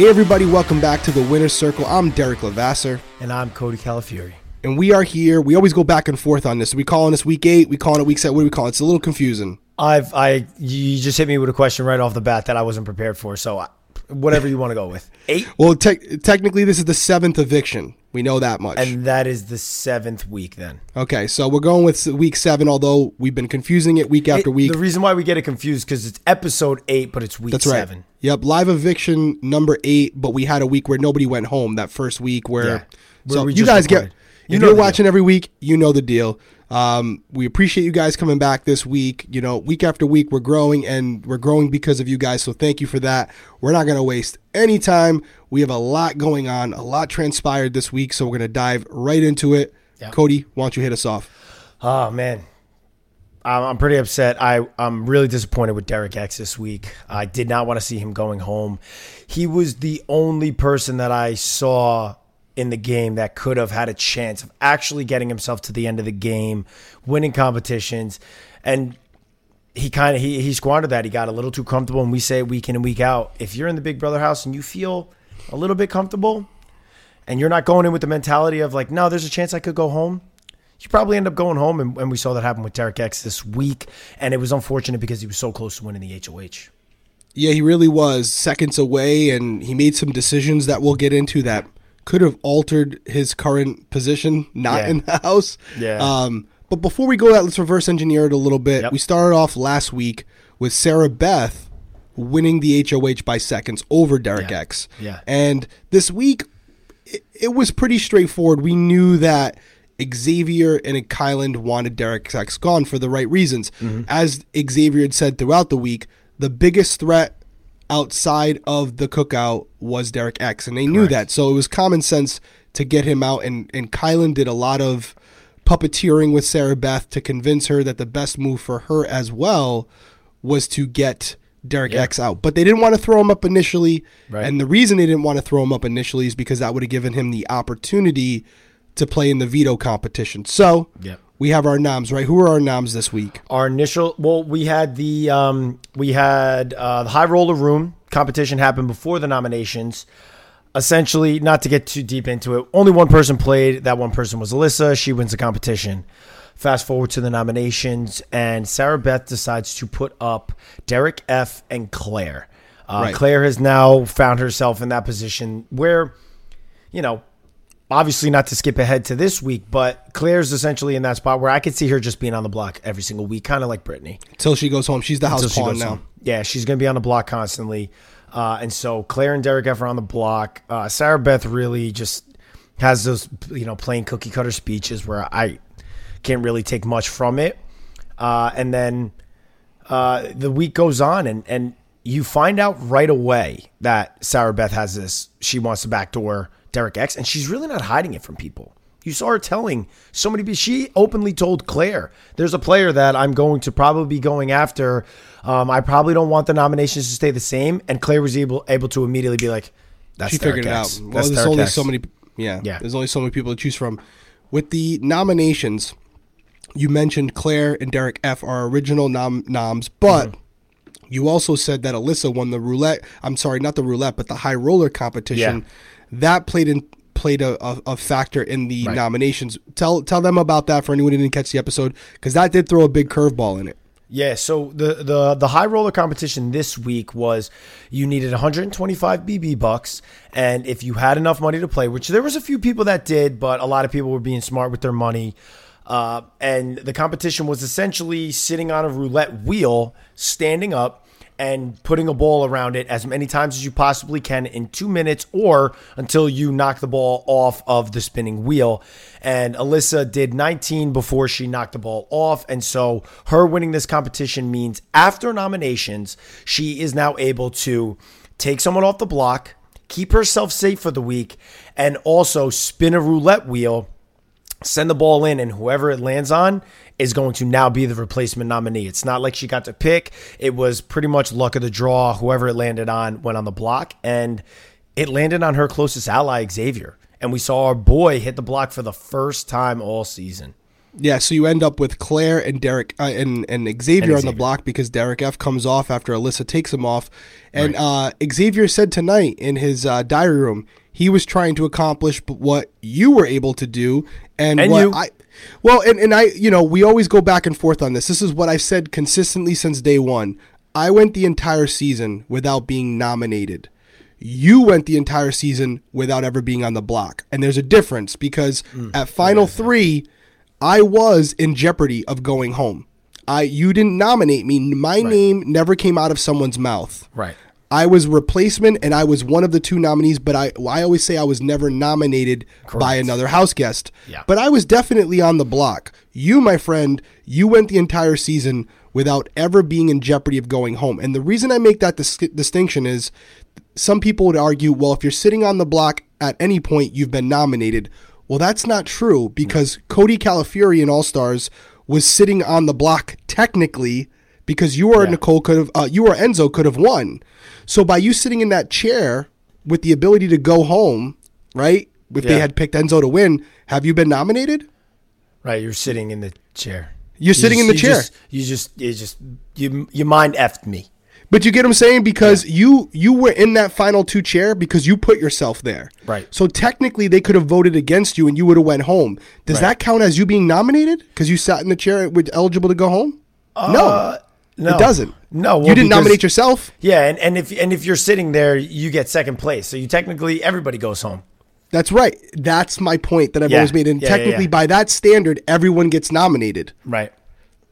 Hey, everybody, welcome back to the Winner's Circle. I'm Derrick Levasseur, And I'm Cody Calafiore. and we are here. We always go back and forth on this. We calling this week eight, we calling it week seven. What do we call it? It's a little confusing. I've I you just hit me with a question right off the bat that I wasn't prepared for. So I, whatever you want to go with. Eight, Well, te- technically, this is the seventh eviction. We know that much. and that is the seventh week. Then okay, so we're going with week seven, although we've been confusing it week after It- week. The reason why we get it confused because it's episode eight, but it's week That's right. seven. Yep, live eviction number eight, but we had a week where nobody went home that first week where. Yeah. Where so we you guys get. You if know you're watching every week, you know the deal. Um, we appreciate you guys coming back this week. You know, week after week, we're growing and we're growing because of you guys. So thank you for that. We're not going to waste any time. We have a lot going on, a lot transpired this week. So we're going to dive right into it. Cody, why don't you hit us off? Oh man, I'm I'm pretty upset. I I'm really disappointed with Derek X this week. I did not want to see him going home. He was the only person that I saw in the game that could have had a chance of actually getting himself to the end of the game, winning competitions, and he kind of he, he squandered that. He got a little too comfortable, and we say week in and week out. If you're in the Big Brother house and you feel a little bit comfortable, and you're not going in with the mentality of like, no, there's a chance I could go home. You probably end up going home, and, and we saw that happen with Derek X this week, and it was unfortunate because he was so close to winning the HOH. Yeah, he really was seconds away, and he made some decisions that we'll get into that could have altered his current position, not Yeah. in the house. Yeah. Um, but before we go that, let's reverse engineer it a little bit. Yep. We started off last week with Sarah Beth winning the HOH by seconds over Derek Yeah. X. Yeah. And this week, it, it was pretty straightforward. We knew that Xavier and Kyland wanted Derek X gone for the right reasons. Mm-hmm. As Xavier had said throughout the week, the biggest threat outside of the cookout was Derek X, and they knew that. So it was common sense to get him out. And and Kylan did a lot of puppeteering with Sarah Beth to convince her that the best move for her as well was to get Derek Yeah. X out. But they didn't want to throw him up initially, Right. and the reason they didn't want to throw him up initially is because that would have given him the opportunity to play in the veto competition. So Yep. We have our noms, right? Who are our noms this week? Our initial, well, we had the um, we had uh, the high roller room competition happen before the nominations. Essentially, not to get too deep into it, only one person played. That one person was Alyssa. She wins the competition. Fast forward to the nominations, and Sarah Beth decides to put up Derek F and Claire. Uh, Right. Claire has now found herself in that position where, you know, obviously not to skip ahead to this week, but Claire's essentially in that spot where I could see her just being on the block every single week, kind of like Brittany. Till she goes home. She's the house pawn now. home. Yeah, she's going to be on the block constantly. Uh, and so Claire and Derek F are on the block. Uh, Sarah Beth really just has those, you know, plain cookie cutter speeches where I can't really take much from it. Uh, and then uh, the week goes on, and, and you find out right away that Sarah Beth has this. She wants to backdoor Derek X, and she's really not hiding it from people. You saw her telling so many people. She openly told Claire, "There's a player that I'm going to probably be going after. Um, I probably don't want the nominations to stay the same." And Claire was able able to immediately be like, "That's she Derek figured it X. out. Well, That's there's Derek only X." so many. Yeah, Yeah. There's only so many people to choose from. With the nominations, you mentioned Claire and Derek F are original nom- noms, but Mm-hmm. you also said that Alyssa won the roulette. I'm sorry, not the roulette, but the high roller competition. That played in played a, a, a factor in the Right. nominations. Tell tell them about that for anyone who didn't catch the episode because that did throw a big curveball in it. Yeah, so the the the high roller competition this week was you needed 125 BB bucks, and if you had enough money to play, which there was a few people that did, but a lot of people were being smart with their money. Uh, and the competition was essentially sitting on a roulette wheel, standing up, and putting a ball around it as many times as you possibly can in two minutes or until you knock the ball off of the spinning wheel. And Alyssa did 19 before she knocked the ball off. And so her winning this competition means after nominations, she is now able to take someone off the block, keep herself safe for the week, and also spin a roulette wheel send the ball in, and whoever it lands on is going to now be the replacement nominee. It's not like she got to pick. It was pretty much luck of the draw. Whoever it landed on went on the block, and it landed on her closest ally, Xavier. And we saw our boy hit the block for the first time all season. Yeah, so you end up with Claire and Derek uh, and and Xavier, And on the block because Derek F comes off after Alyssa takes him off, and uh, Xavier said tonight in his uh, diary room he was trying to accomplish what you were able to do, and, And what you. I. Well, and, and I, you know, we always go back and forth on this. This is what I've said consistently since day one. I went the entire season without being nominated. You went the entire season without ever being on the block. And there's a difference because Mm. at final three, I was in jeopardy of going home. I you didn't nominate me. My name never came out of someone's mouth. Right. I was replacement and I was one of the two nominees, but I I always say I was never nominated by another house guest. Yeah. But I was definitely on the block. You, my friend, you went the entire season without ever being in jeopardy of going home. And the reason I make that dis- distinction is some people would argue, well, if you're sitting on the block at any point, you've been nominated. Well, that's not true because Cody Calafiore in All Stars was sitting on the block technically because you or Yeah. Nicole could have, uh, you or Enzo could have won. So by you sitting in that chair with the ability to go home, right? If they had picked Enzo to win, have you been nominated? Right. You're sitting in the chair. You're You sitting just- in the chair. you. Just, you just, you just, you, you mind effed me. But you get what I'm saying because you you were in that final two chair because you put yourself there. Right. So technically they could have voted against you and you would have went home. Does Right. that count as you being nominated because you sat in the chair with eligible to go home? Uh, no, It doesn't. No, well, you didn't because- nominate yourself. Yeah, and, and if and if you're sitting there, you get second place. So you technically everybody goes home. That's right. That's my point that I've Yeah. always made. And yeah, technically, yeah. by that standard, everyone gets nominated. Right.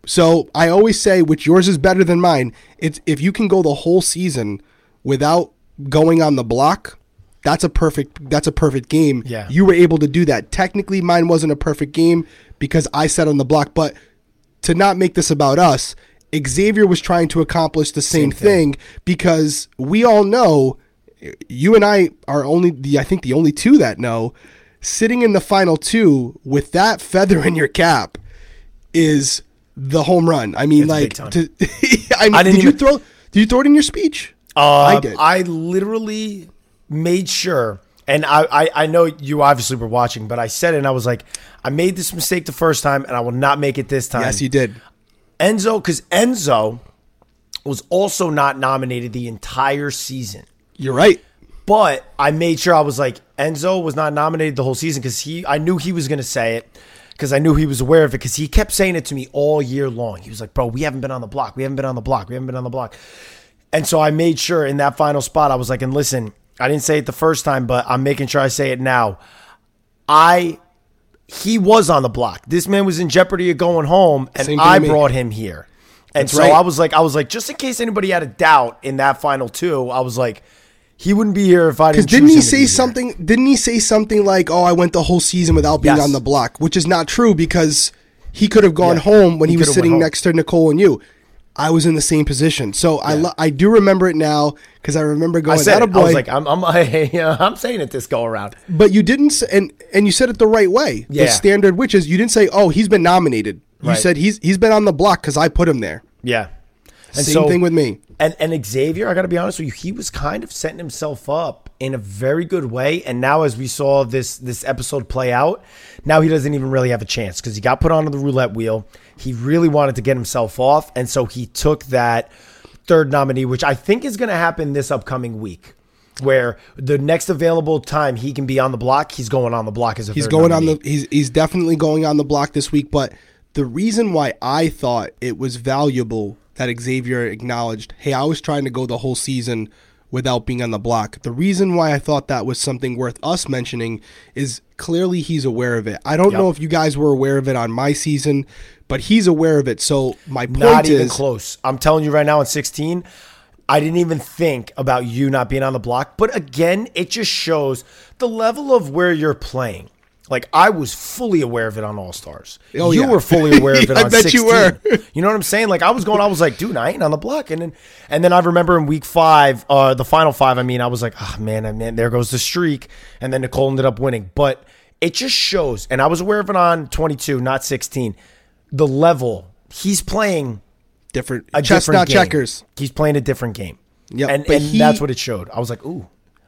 So I always say, which yours is better than mine. It's if you can go the whole season without going on the block, that's a perfect. That's a perfect game. Yeah. you were able to do that. Technically, mine wasn't a perfect game because I sat on the block. But to not make this about us, Xavier was trying to accomplish the same, Same thing. thing because we all know. You and I are only the I think the only two that know. Sitting in the final two with that feather in your cap is the home run. I mean, like, to, I mean, I didn't you even- throw? Did you throw it in your speech? Uh, I did. I literally made sure, and I, I, I know you obviously were watching, but I said it and I was like, I made this mistake the first time and I will not make it this time. yes, you did. Enzo, because Enzo was also not nominated the entire season. You're right. But I made sure I was like Enzo was not nominated the whole season because he I knew he was gonna say it because I knew he was aware of it because he kept saying it to me all year long. He was like, "Bro, we haven't been on the block. We haven't been on the block. We haven't been on the block." And so I made sure in that final spot I was like, "And listen, I didn't say it the first time, but I'm making sure I say it now. I he was on the block. This man was in jeopardy of going home, and I brought him here. And That's so right. I was like, I was like, just in case anybody had a doubt in that final two, I was like, he wouldn't be here if I didn't. didn't he him to be say here. something? Didn't he say something like, "Oh, I went the whole season without being Yes. on the block," which is not true because he could have gone Yeah. home when he, He was sitting next to Nicole and you. I was in the same position, so I lo- I do remember it now because I remember going. I said "That it. I was like, I'm, I'm, uh, I'm saying it this go around. But you didn't, and and you said it the right way. The standard, which is you didn't say, "Oh, he's been nominated." You Right. said he's he's been on the block because I put him there. Yeah. And Same thing with me. And and Xavier, I got to be honest with you, he was kind of setting himself up in a very good way. And now, as we saw this this episode play out, now he doesn't even really have a chance because he got put onto the roulette wheel. He really wanted to get himself off, and so he took that third nominee, which I think is going to happen this upcoming week. Where the next available time he can be on the block, he's going on the block as a He's going nominee. on the he's he's definitely going on the block this week. But the reason why I thought it was valuable that Xavier acknowledged, hey, I was trying to go the whole season without being on the block. The reason why I thought that was something worth us mentioning is clearly he's aware of it. I don't Yep. know if you guys were aware of it on my season, but he's aware of it. So my point Not is even close. I'm telling you right now, in 16, I didn't even think about you not being on the block. But again, it just shows the level of where you're playing. Like I was fully aware of it on All Stars. Oh, you yeah. were fully aware of it I on bet you were. You know what I'm saying? Like I was going, I was like, dude, I ain't on the block. And then and then I remember in week five, uh, the final five, I mean, I was like, oh man, I mean, there goes the streak. And then Nicole ended up winning. But it just shows, and I was aware of it on 22, not 16. The level he's playing different a chess different not game. checkers. He's playing a different game. Yeah, and and he- that's what it showed. I was like, ooh.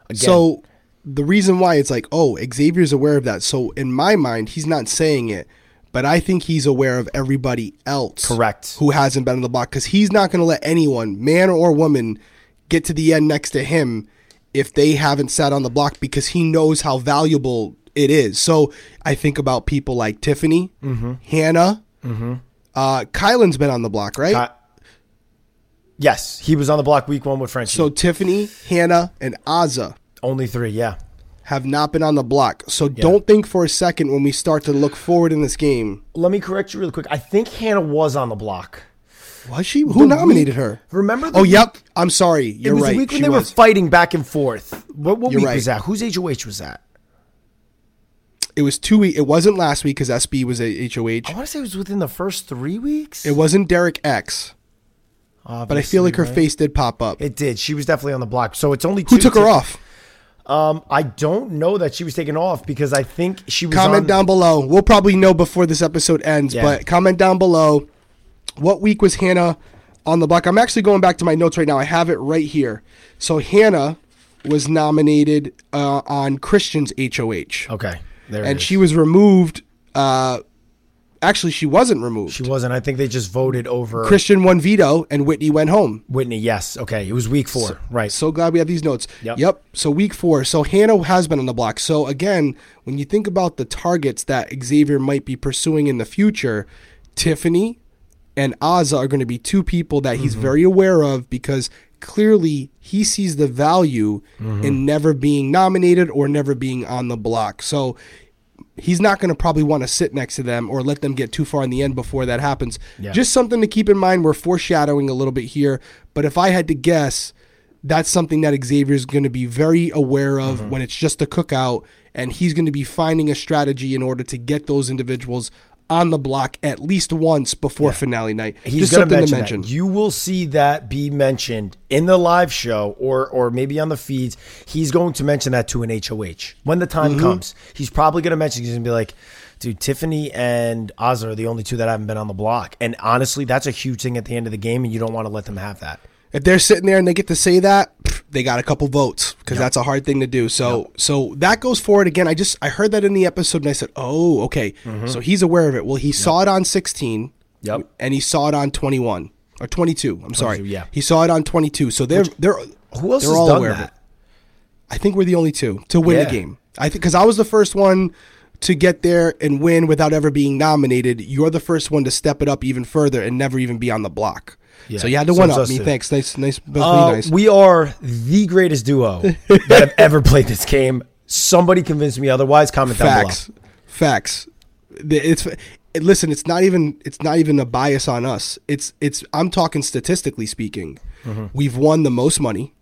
Again. So the reason why it's like, oh, Xavier's aware of that. So in my mind, he's not saying it, but I think he's aware of everybody else. Correct. Who hasn't been on the block because he's not going to let anyone, man or woman, get to the end next to him if they haven't sat on the block because he knows how valuable it is. So I think about people like Tiffany, Hannah. Uh, Kylan's been on the block, right? Uh, yes, he was on the block week one with Frenchie. so Tiffany, Hannah, and Azah only three. Yeah. have not been on the block. So don't think for a second when we start to look forward in this game. Let me correct you really quick. I think Hannah was on the block. Was she? Who nominated her? Remember? The Oh, week- yep. I'm sorry. It You're was right. the week when She they was. were fighting back and forth. What, what week right. was that? Whose HOH was that? It was two weeks. It wasn't last week because SB was a HOH. I want to say it was within the first three weeks. It wasn't Derek X, but I feel like her face did pop up. It did. She was definitely on the block. So it's only two. Who took her off? Um, I don't know that she was taken off because I think she was Comment on, down below. We'll probably know before this episode ends, Yeah. but comment down below. What week was Hannah on the block? I'm actually going back to my notes right now. I have it right here. So Hannah was nominated uh, on Christian's HOH. Okay, there. and is. she was removed. Uh, actually, she wasn't removed. she wasn't. I think they just voted over Christian won veto, and Whitney went home. Whitney. Yes. Okay. It was week four. right. So glad we have these notes. Yep. So week four. So Hannah has been on the block. So again, when you think about the targets that Xavier might be pursuing in the future, Tiffany and Azah are going to be two people that Mm-hmm. he's very aware of because clearly he sees the value Mm-hmm. in never being nominated or never being on the block. So he's not going to probably want to sit next to them or let them get too far in the end before that happens. Yeah. Just something to keep in mind. We're foreshadowing a little bit here, but if I had to guess, that's something that Xavier's going to be very aware of Mm-hmm. when it's just a cookout, and he's going to be finding a strategy in order to get those individuals on the block at least once before finale night. He's just going to something mention, that. You will see that be mentioned in the live show or or maybe on the feeds. He's going to mention that to an HOH when the time Mm-hmm. comes. He's probably going to mention. He's going to be like, "Dude, Tiffany and Azah are the only two that haven't been on the block." And honestly, that's a huge thing at the end of the game, and you don't want to let them have that. if they're sitting there and they get to say that, they got a couple votes because that's a hard thing to do. So so that goes forward again. I just I heard that in the episode and I said, oh okay. Mm-hmm. So he's aware of it. Well, he saw it on 16. Yep. And he saw it on 21 or 22. I'm sorry. yeah. He saw it on 22. So they're they're Who else they're has all done aware of that? it. I think we're the only two to win Yeah. the game. I think because I was the first one to get there and win without ever being nominated. You're the first one to step it up even further and never even be on the block. Yeah. So you had to one up me. Thanks. Nice, nice, both Uh, nice. We are the greatest duo that have ever played this game. Somebody convince me otherwise. Comment down below. Facts. Facts. It's it- listen. It's not even. It's not even a bias on us. It's. It's. I'm talking statistically speaking. Mm-hmm. We've won the most money.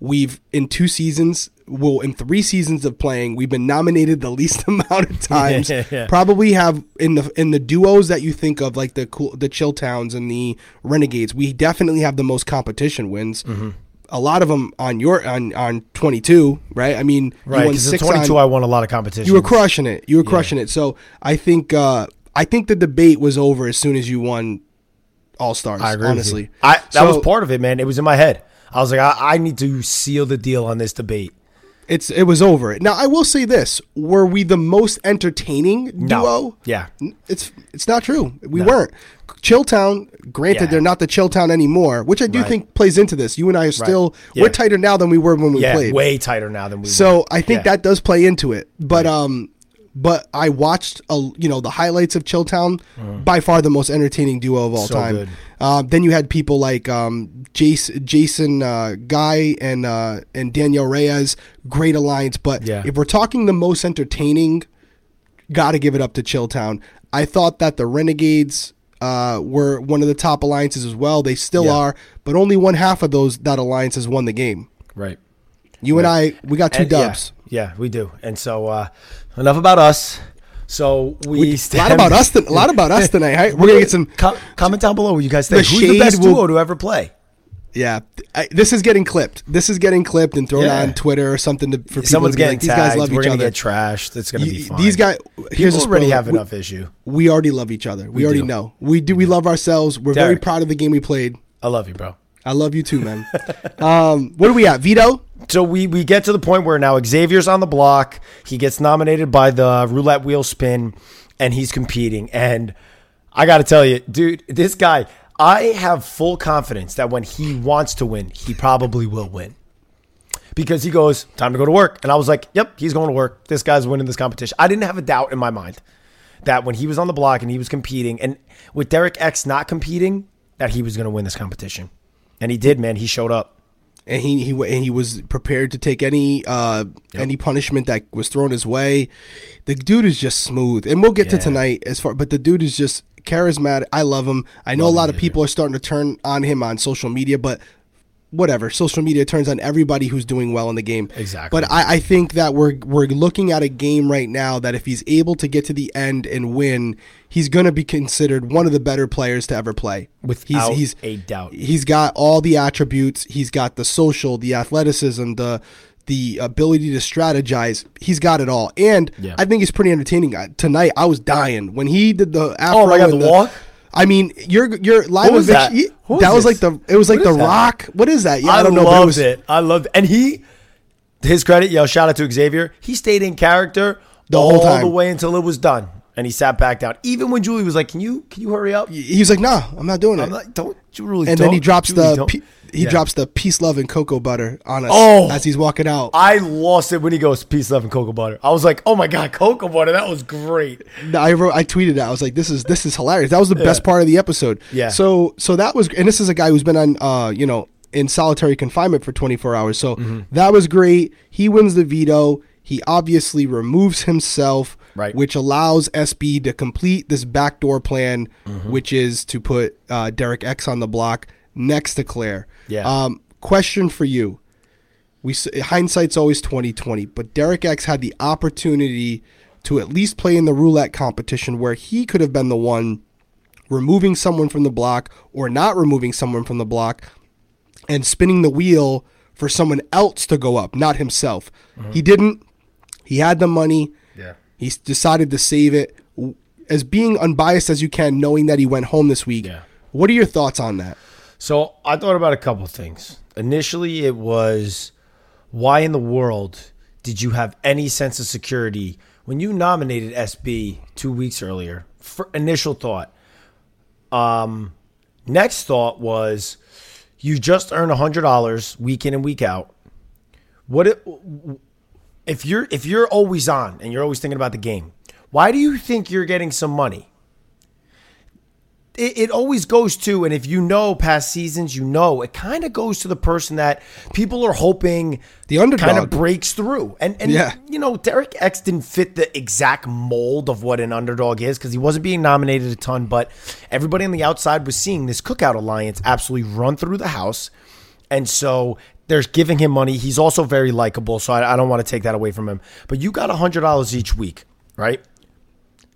We've in two seasons. Well, in three seasons of playing, we've been nominated the least amount of times. Yeah. Probably have in the in the duos that you think of, like the cool, the Chill Towns and the Renegades. We definitely have the most competition wins. Mm-hmm. A lot of them on your on on 22, right? I mean, Right, because 22, on- I won a lot of competition. you were crushing it. You were crushing it. So I think uh, I think the debate was over as soon as you won All Stars. I agree. honestly. I that So was part of it, man. It was in my head. I was like, I, I need to seal the deal on this debate. It's it was over. Now I will say this: Were we the most entertaining No. duo? Yeah. It's it's not true. We weren't. Chilltown, granted, Yeah. they're not the Chilltown anymore, which I do Right. think plays into this. You and I are still Yeah. we're tighter now than we were when we Yeah, played. way tighter now than we were So were. I think that does play into it. But um, but I watched a you know the highlights of Chilltown, by far the most entertaining duo of all. So time. Uh, then you had people like um, Jason, Jason uh, Guy and uh, and Danielle Reyes, great alliance. But Yeah. if we're talking the most entertaining, got to give it up to Chilltown. I thought that the Renegades. Uh, were one of the top alliances as well. They still Yeah. are, but only one half of those that alliance has won the game. right. You and I, we got two And- yeah, dubs. Yeah, we do. And so uh, enough about us. So we, We, a lot about us. Th- a lot about us tonight. Right? We're gonna get some. Co- comment down below what you guys think. The Who's the best will- duo to ever play? Yeah, I, this is getting clipped. This is getting clipped and thrown Yeah. on Twitter or something to, for people Someone's to be getting like, these guys love We're each gonna other. get trashed. It's gonna be Y- fine. These guys. Here's People already have We- enough issue. We already love each other. We, already do. know. We do. We love ourselves. We're very proud of the game we played. I love you, bro. I love you too, man. um, what are we at? Veto. So we we get to the point where now Xavier's on the block. He gets nominated by the roulette wheel spin, and he's competing. And I got to tell you, dude, this guy, I have full confidence that when he wants to win, he probably will win. Because he goes, time to go to work. And I was like, yep, he's going to work. This guy's winning this competition. I didn't have a doubt in my mind that when he was on the block and he was competing, and with Derek X not competing, that he was going to win this competition. And he did, man. He showed up. And he he and he was prepared to take any uh any punishment that was thrown his way. The dude is just smooth, and we'll get to tonight as far. But the dude is just charismatic. I love him. I know a lot of people are starting to turn on him on social media, but whatever. Social media turns on everybody who's doing well in the game. Exactly. But I, I think that we're we're looking at a game right now that if he's able to get to the end and win, he's going to be considered one of the better players to ever play. Without he's, he's a doubt. He's got all the attributes. He's got the social, the athleticism, the the ability to strategize. He's got it all, and Yeah. I think he's pretty entertaining. Tonight, I was dying when he did the. Oh, afro Oh my God, and the walk? I mean, your your live was that? Who that was was like the. It was like What the? Rock. What is that? Yeah, I, I, don't know. loved it was it. I loved it. And he, his credit, yo, shout out to Xavier. He stayed in character the, whole all time. the way until it was done, and he sat back down. Even when Julie was like, "Can you can you hurry up?" He was like, "Nah, I'm not doing it." I'm like, "Don't, Julie." and then he drops Julie, the pe- he Yeah. drops the peace, love, and cocoa butter on us Oh. as he's walking out. I lost it when he goes peace, love, and cocoa butter. I was like, "Oh my god, cocoa butter! That was great." I wrote, I tweeted that. I was like, "This is this is hilarious." That was the best part of the episode. Yeah. So so that was, and this is a guy who's been on, uh, you know, in solitary confinement for 24 hours. So Mm-hmm. that was great. He wins the veto. He obviously removes himself, Right. which allows SB to complete this backdoor plan, Mm-hmm. which is to put uh, Derek X on the block next to Claire. Yeah. Um, question for you. We hindsight's always 2020, but Derek X had the opportunity to at least play in the roulette competition where he could have been the one removing someone from the block or not removing someone from the block and spinning the wheel for someone else to go up, not himself. He didn't. He had the money. He decided to save it. As being unbiased as you can, knowing that he went home this week, Yeah. what are your thoughts on that? So I thought about a couple things. Initially, it was why in the world did you have any sense of security when you nominated SB two weeks earlier? For initial thought. Um, next thought was you just earned hundred dollars week in and week out. What it, if you're if you're always on and you're always thinking about the game? Why do you think you're getting some money? it, it always goes to, and if you know past seasons, you know it kind of goes to the person that people are hoping The underdog. kind of breaks through. And and Yeah. you know, Derek X didn't fit the exact mold of what an underdog is because he wasn't being nominated a ton, but everybody on the outside was seeing this cookout alliance absolutely run through the house. And so there's giving him money. He's also very likable, so I, I don't want to take that away from him. But you got hundred dollars each week, right?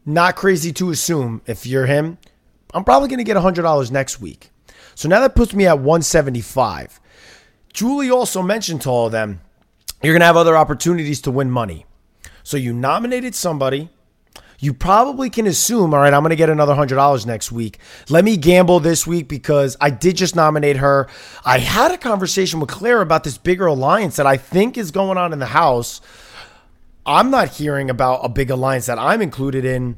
Not crazy to assume if you're him, I'm probably going to get $100 next week. So now that puts me at 175. Julie also mentioned to all of them, you're going to have other opportunities to win money. So you nominated somebody. You probably can assume, all right, I'm going to get another $100 next week. Let me gamble this week because I did just nominate her. I had a conversation with Claire about this bigger alliance that I think is going on in the house. I'm not hearing about a big alliance that I'm included in.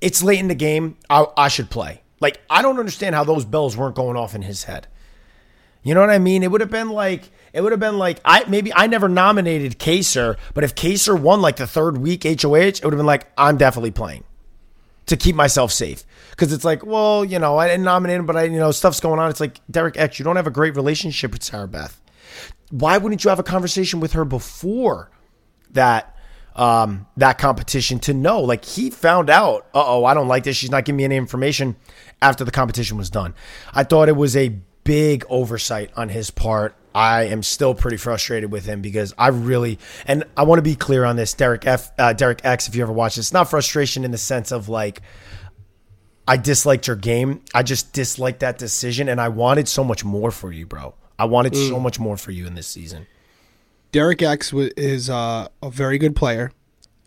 It's late in the game. I, I should play. Like, I don't understand how those bells weren't going off in his head. You know what I mean? It would have been like it would have been like I maybe I never nominated Kaysar, but if Kaysar won like the third week HOH, it would have been like I'm definitely playing to keep myself safe. Because it's like, well, you know, I didn't nominate him, but I, you know, stuff's going on. It's like Derek X, you don't have a great relationship with Sarah Beth. Why wouldn't you have a conversation with her before that um, that competition to know? Like he found out, uh oh, I don't like this. She's not giving me any information after the competition was done. I thought it was a big oversight on his part. I am still pretty frustrated with him because I really and I want to be clear on this, Derek F, uh, Derek X. If you ever watch this, it's not frustration in the sense of like I disliked your game. I just disliked that decision, and I wanted so much more for you, bro. I wanted so much more for you in this season. Derek X is uh, a very good player,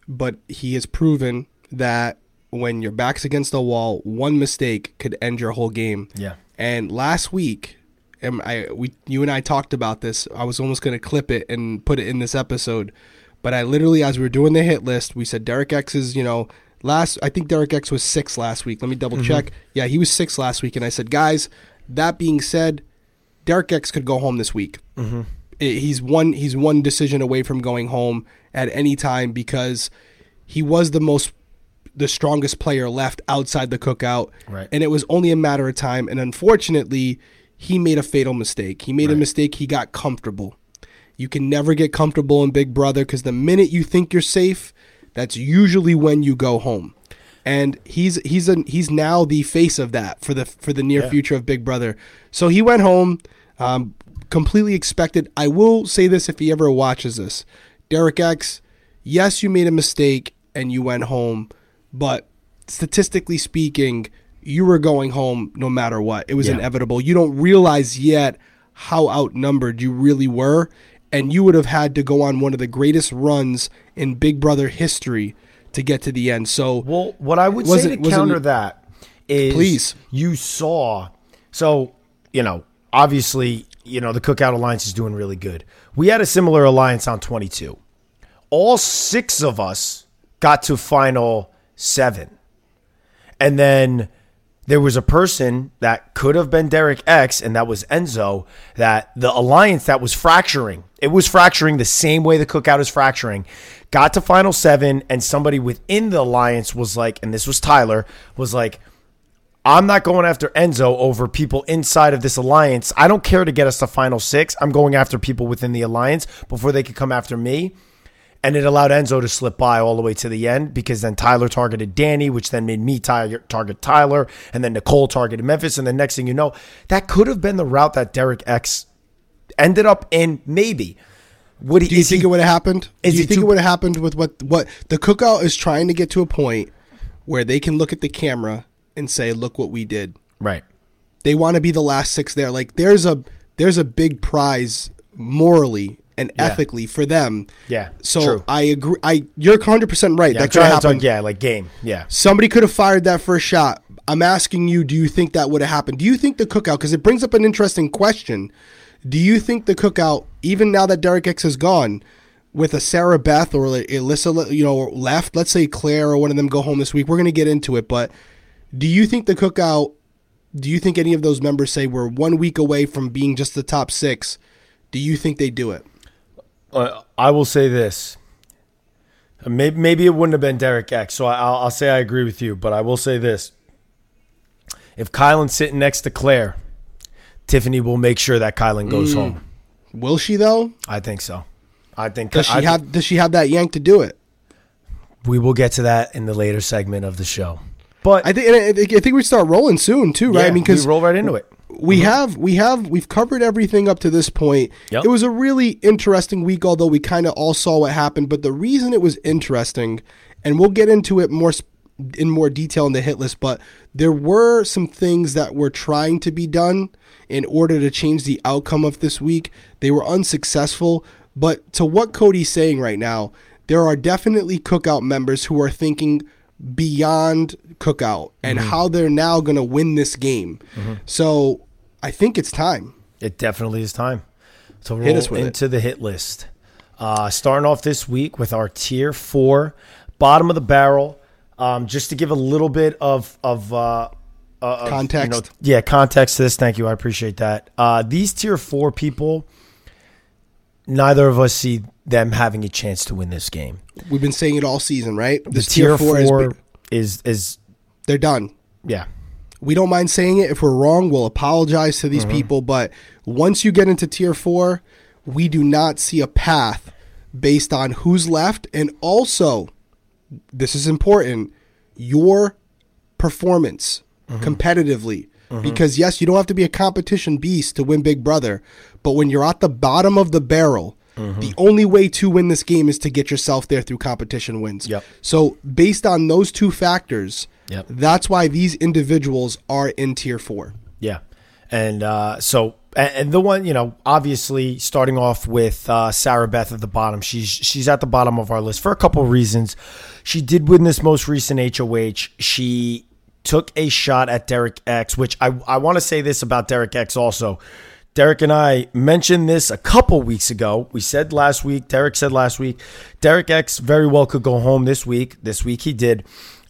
but he has proven that when your back's against the wall, one mistake could end your whole game. Yeah. And last week, and I we you and I talked about this. I was almost going to clip it and put it in this episode, but I literally, as we were doing the hit list, we said Derek X is you know last. I think Derek X was six last week. Let me double mm-hmm. check. Yeah, he was six last week, and I said, guys. That being said, Derek X could go home this week. Mm-hmm. I- He's one. He's one decision away from going home at any time because he was the most, the strongest player left outside the cookout, Right. and it was only a matter of time. And unfortunately, he made a fatal mistake. He made a mistake. He got comfortable. You can never get comfortable in Big Brother because the minute you think you're safe, that's usually when you go home. And he's he's a he's now the face of that for the for the near Yeah. future of Big Brother. So he went home, um, completely expected. I will say this if he ever watches this, Derek X. Yes, you made a mistake and you went home, but statistically speaking, you were going home no matter what. It was Yeah. inevitable. You don't realize yet how outnumbered you really were, and you would have had to go on one of the greatest runs in Big Brother history to get to the end. So Well, what I would say to counter that is Please. you saw so, you know, obviously, you know, the Cookout Alliance is doing really good. We had a similar alliance on 22. All six of us got to final 7. And then there was a person that could have been Derek X, and that was Enzo, that the alliance that was fracturing, it was fracturing the same way the cookout is fracturing, got to final seven, and somebody within the alliance was like, and this was Tyler, was like, I'm not going after Enzo over people inside of this alliance. I don't care to get us to final six. I'm going after people within the alliance before they could come after me. And it allowed Enzo to slip by all the way to the end because then Tyler targeted Dani, which then made me tar- target Tyler. And then Nicole targeted Memphis. And the next thing you know, that could have been the route that Derek X ended up in, maybe. Would he, Do you think he- it would have happened? Do you think too- it would have happened with what what the cookout is trying to get to a point where they can look at the camera and say, "Look what we did." Right. They want to be the last six there. Like there's a there's a big prize morally and Yeah. ethically for them. Yeah, So true. I agree. I you're 100 percent right. Yeah, that could trying have to talk, happened. yeah, like game. Yeah. Somebody could have fired that first shot. I'm asking you, do you think that would have happened? Do you think the cookout, because it brings up an interesting question. Do you think the cookout, even now that Derek X is gone, with a Sarah Beth or a Alyssa, you know, left, let's say Claire or one of them go home this week, we're going to get into it, but do you think the cookout, do you think any of those members say we're one week away from being just the top six? Do you think they do it? Uh, I will say this. Maybe, maybe it wouldn't have been Derek X, so I- I'll, I'll say I agree with you. But I will say this: if Kylan's sitting next to Claire, Tiffany will make sure that Kylan goes Mm. home. Will she though? I think so. I think Does she I- have does she have that yank to do it? We will get to that in the later segment of the show. But I think I think we start rolling soon too, right? yeah, I mean, because we roll right into it. We have we have we've covered everything up to this point. Yep. It was a really interesting week, although we kind of all saw what happened. But the reason it was interesting, and we'll get into it more sp- in more detail in the hit list, but there were some things that were trying to be done in order to change the outcome of this week. They were unsuccessful. But to what Cody's saying right now, there are definitely cookout members who are thinking beyond cookout and Mm-hmm. how they're now going to win this game. So I think it's time. It definitely is time to roll with it. into the hit list. Uh, starting off this week with our tier four, bottom of the barrel. Um, just to give a little bit of of, uh, uh, of, Context. yeah, context to this. Thank you, I appreciate that. Uh, these tier four people, neither of us see them having a chance to win this game. We've been saying it all season, right? The This tier, four, is is, is is they're done. yeah. We don't mind saying it. If we're wrong, we'll apologize to these Mm-hmm. people. But once you get into tier four, we do not see a path based on who's left. And also, this is important your performance Mm-hmm. competitively. Because, yes, you don't have to be a competition beast to win Big Brother. But when you're at the bottom of the barrel, Mm-hmm. the only way to win this game is to get yourself there through competition wins. Yep. So, based on those two factors, Yep. that's why these individuals are in tier four. Yeah, and uh, so and, the one you know, obviously starting off with uh, Sarah Beth at the bottom. She's she's at the bottom of our list for a couple of reasons. She did win this most recent HOH. She took a shot at Derek X, which I I want to say this about Derek X also. Derek and I mentioned this a couple weeks ago. We said last week, Derek said last week, Derek X very well could go home this week. This week he did.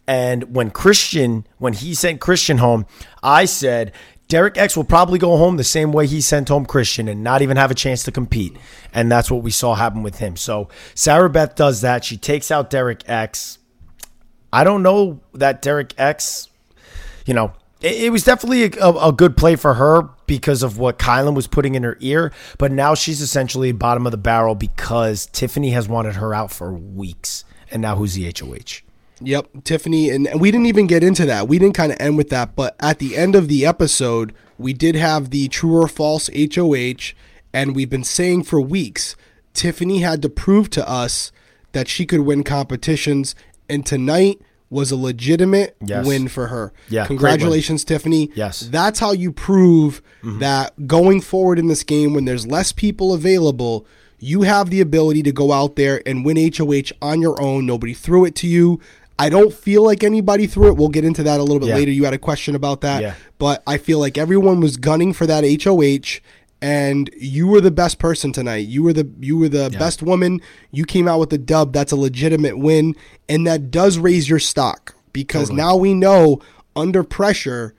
And when Christian, when he sent Christian home, I said Derek X will probably go home the same way he sent home Christian and not even have a chance to compete. And that's what we saw happen with him. So Sarah Beth does that. She takes out Derek X. I don't know that Derek X, you know, it, it was definitely a, a, good play for her because of what Kylan was putting in her ear. But now she's essentially bottom of the barrel because Tiffany has wanted her out for weeks. And now who's the HOH? Yep, Tiffany, and we didn't even get into that. We didn't kind of end with that, but at the end of the episode, we did have the true or false HOH, and we've been saying for weeks Tiffany had to prove to us that she could win competitions, and tonight was a legitimate yes. win for her. Yeah, congratulations, Tiffany. Yes, that's how you prove mm-hmm. that going forward in this game, when there's less people available, you have the ability to go out there and win HOH on your own. Nobody threw it to you. I don't feel like anybody threw it. We'll get into that a little bit yeah. later. You had a question about that. Yeah. But I feel like everyone was gunning for that HOH and you were the best person tonight. You were the you were the yeah. best woman. You came out with the dub. That's a legitimate win and that does raise your stock because totally. now we know under pressure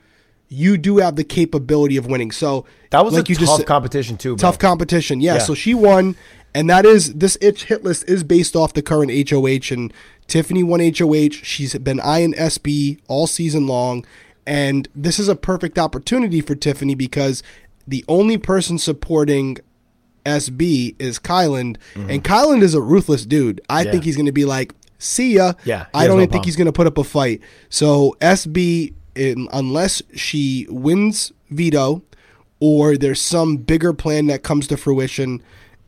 you do have the capability of winning. So that was like a you tough just, competition too. Bro. Tough competition, yeah, yeah. So she won, and that is this itch hit list is based off the current HOH, and Tiffany won HOH. She's been eyeing SB all season long, and this is a perfect opportunity for Tiffany because the only person supporting SB is Kyland, mm-hmm. and Kyland is a ruthless dude. I yeah. think he's going to be like, "See ya." Yeah, I don't no even think he's going to put up a fight. So SB, in, unless she wins veto, or there's some bigger plan that comes to fruition,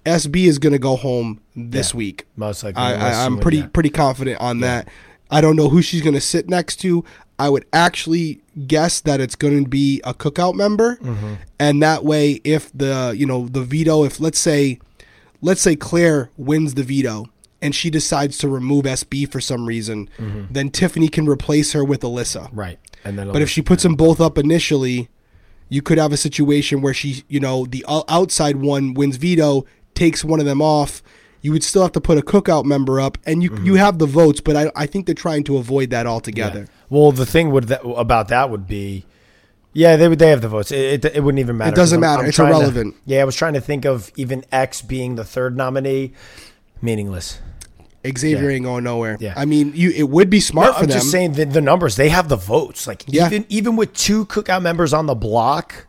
SB is going to go home this yeah, week. Most likely. I, am pretty pretty confident on yeah. that. I don't know who she's going to sit next to. I would actually guess that it's going to be a cookout member, mm-hmm. and that way, if the you know the veto, if let's say, let's say Claire wins the veto and she decides to remove SB for some reason, mm-hmm. then Tiffany can replace her with Alyssa. Right, and then but if she puts them both up initially, you could have a situation where she, you know, the outside one wins veto, takes one of them off, you would still have to put a cookout member up, and you mm-hmm. you have the votes, but I, I think they're trying to avoid that altogether. Yeah. Well, the thing would that, about that would be, yeah, they would they have the votes. It, it, it wouldn't even matter. It doesn't matter. I'm it's irrelevant. To, yeah, I was trying to think of even X being the third nominee, meaningless. Xavier yeah. ain't going nowhere. Yeah. I mean, you it would be smart no, for I'm them. just saying the, the numbers. They have the votes. Like yeah. even even with two cookout members on the block,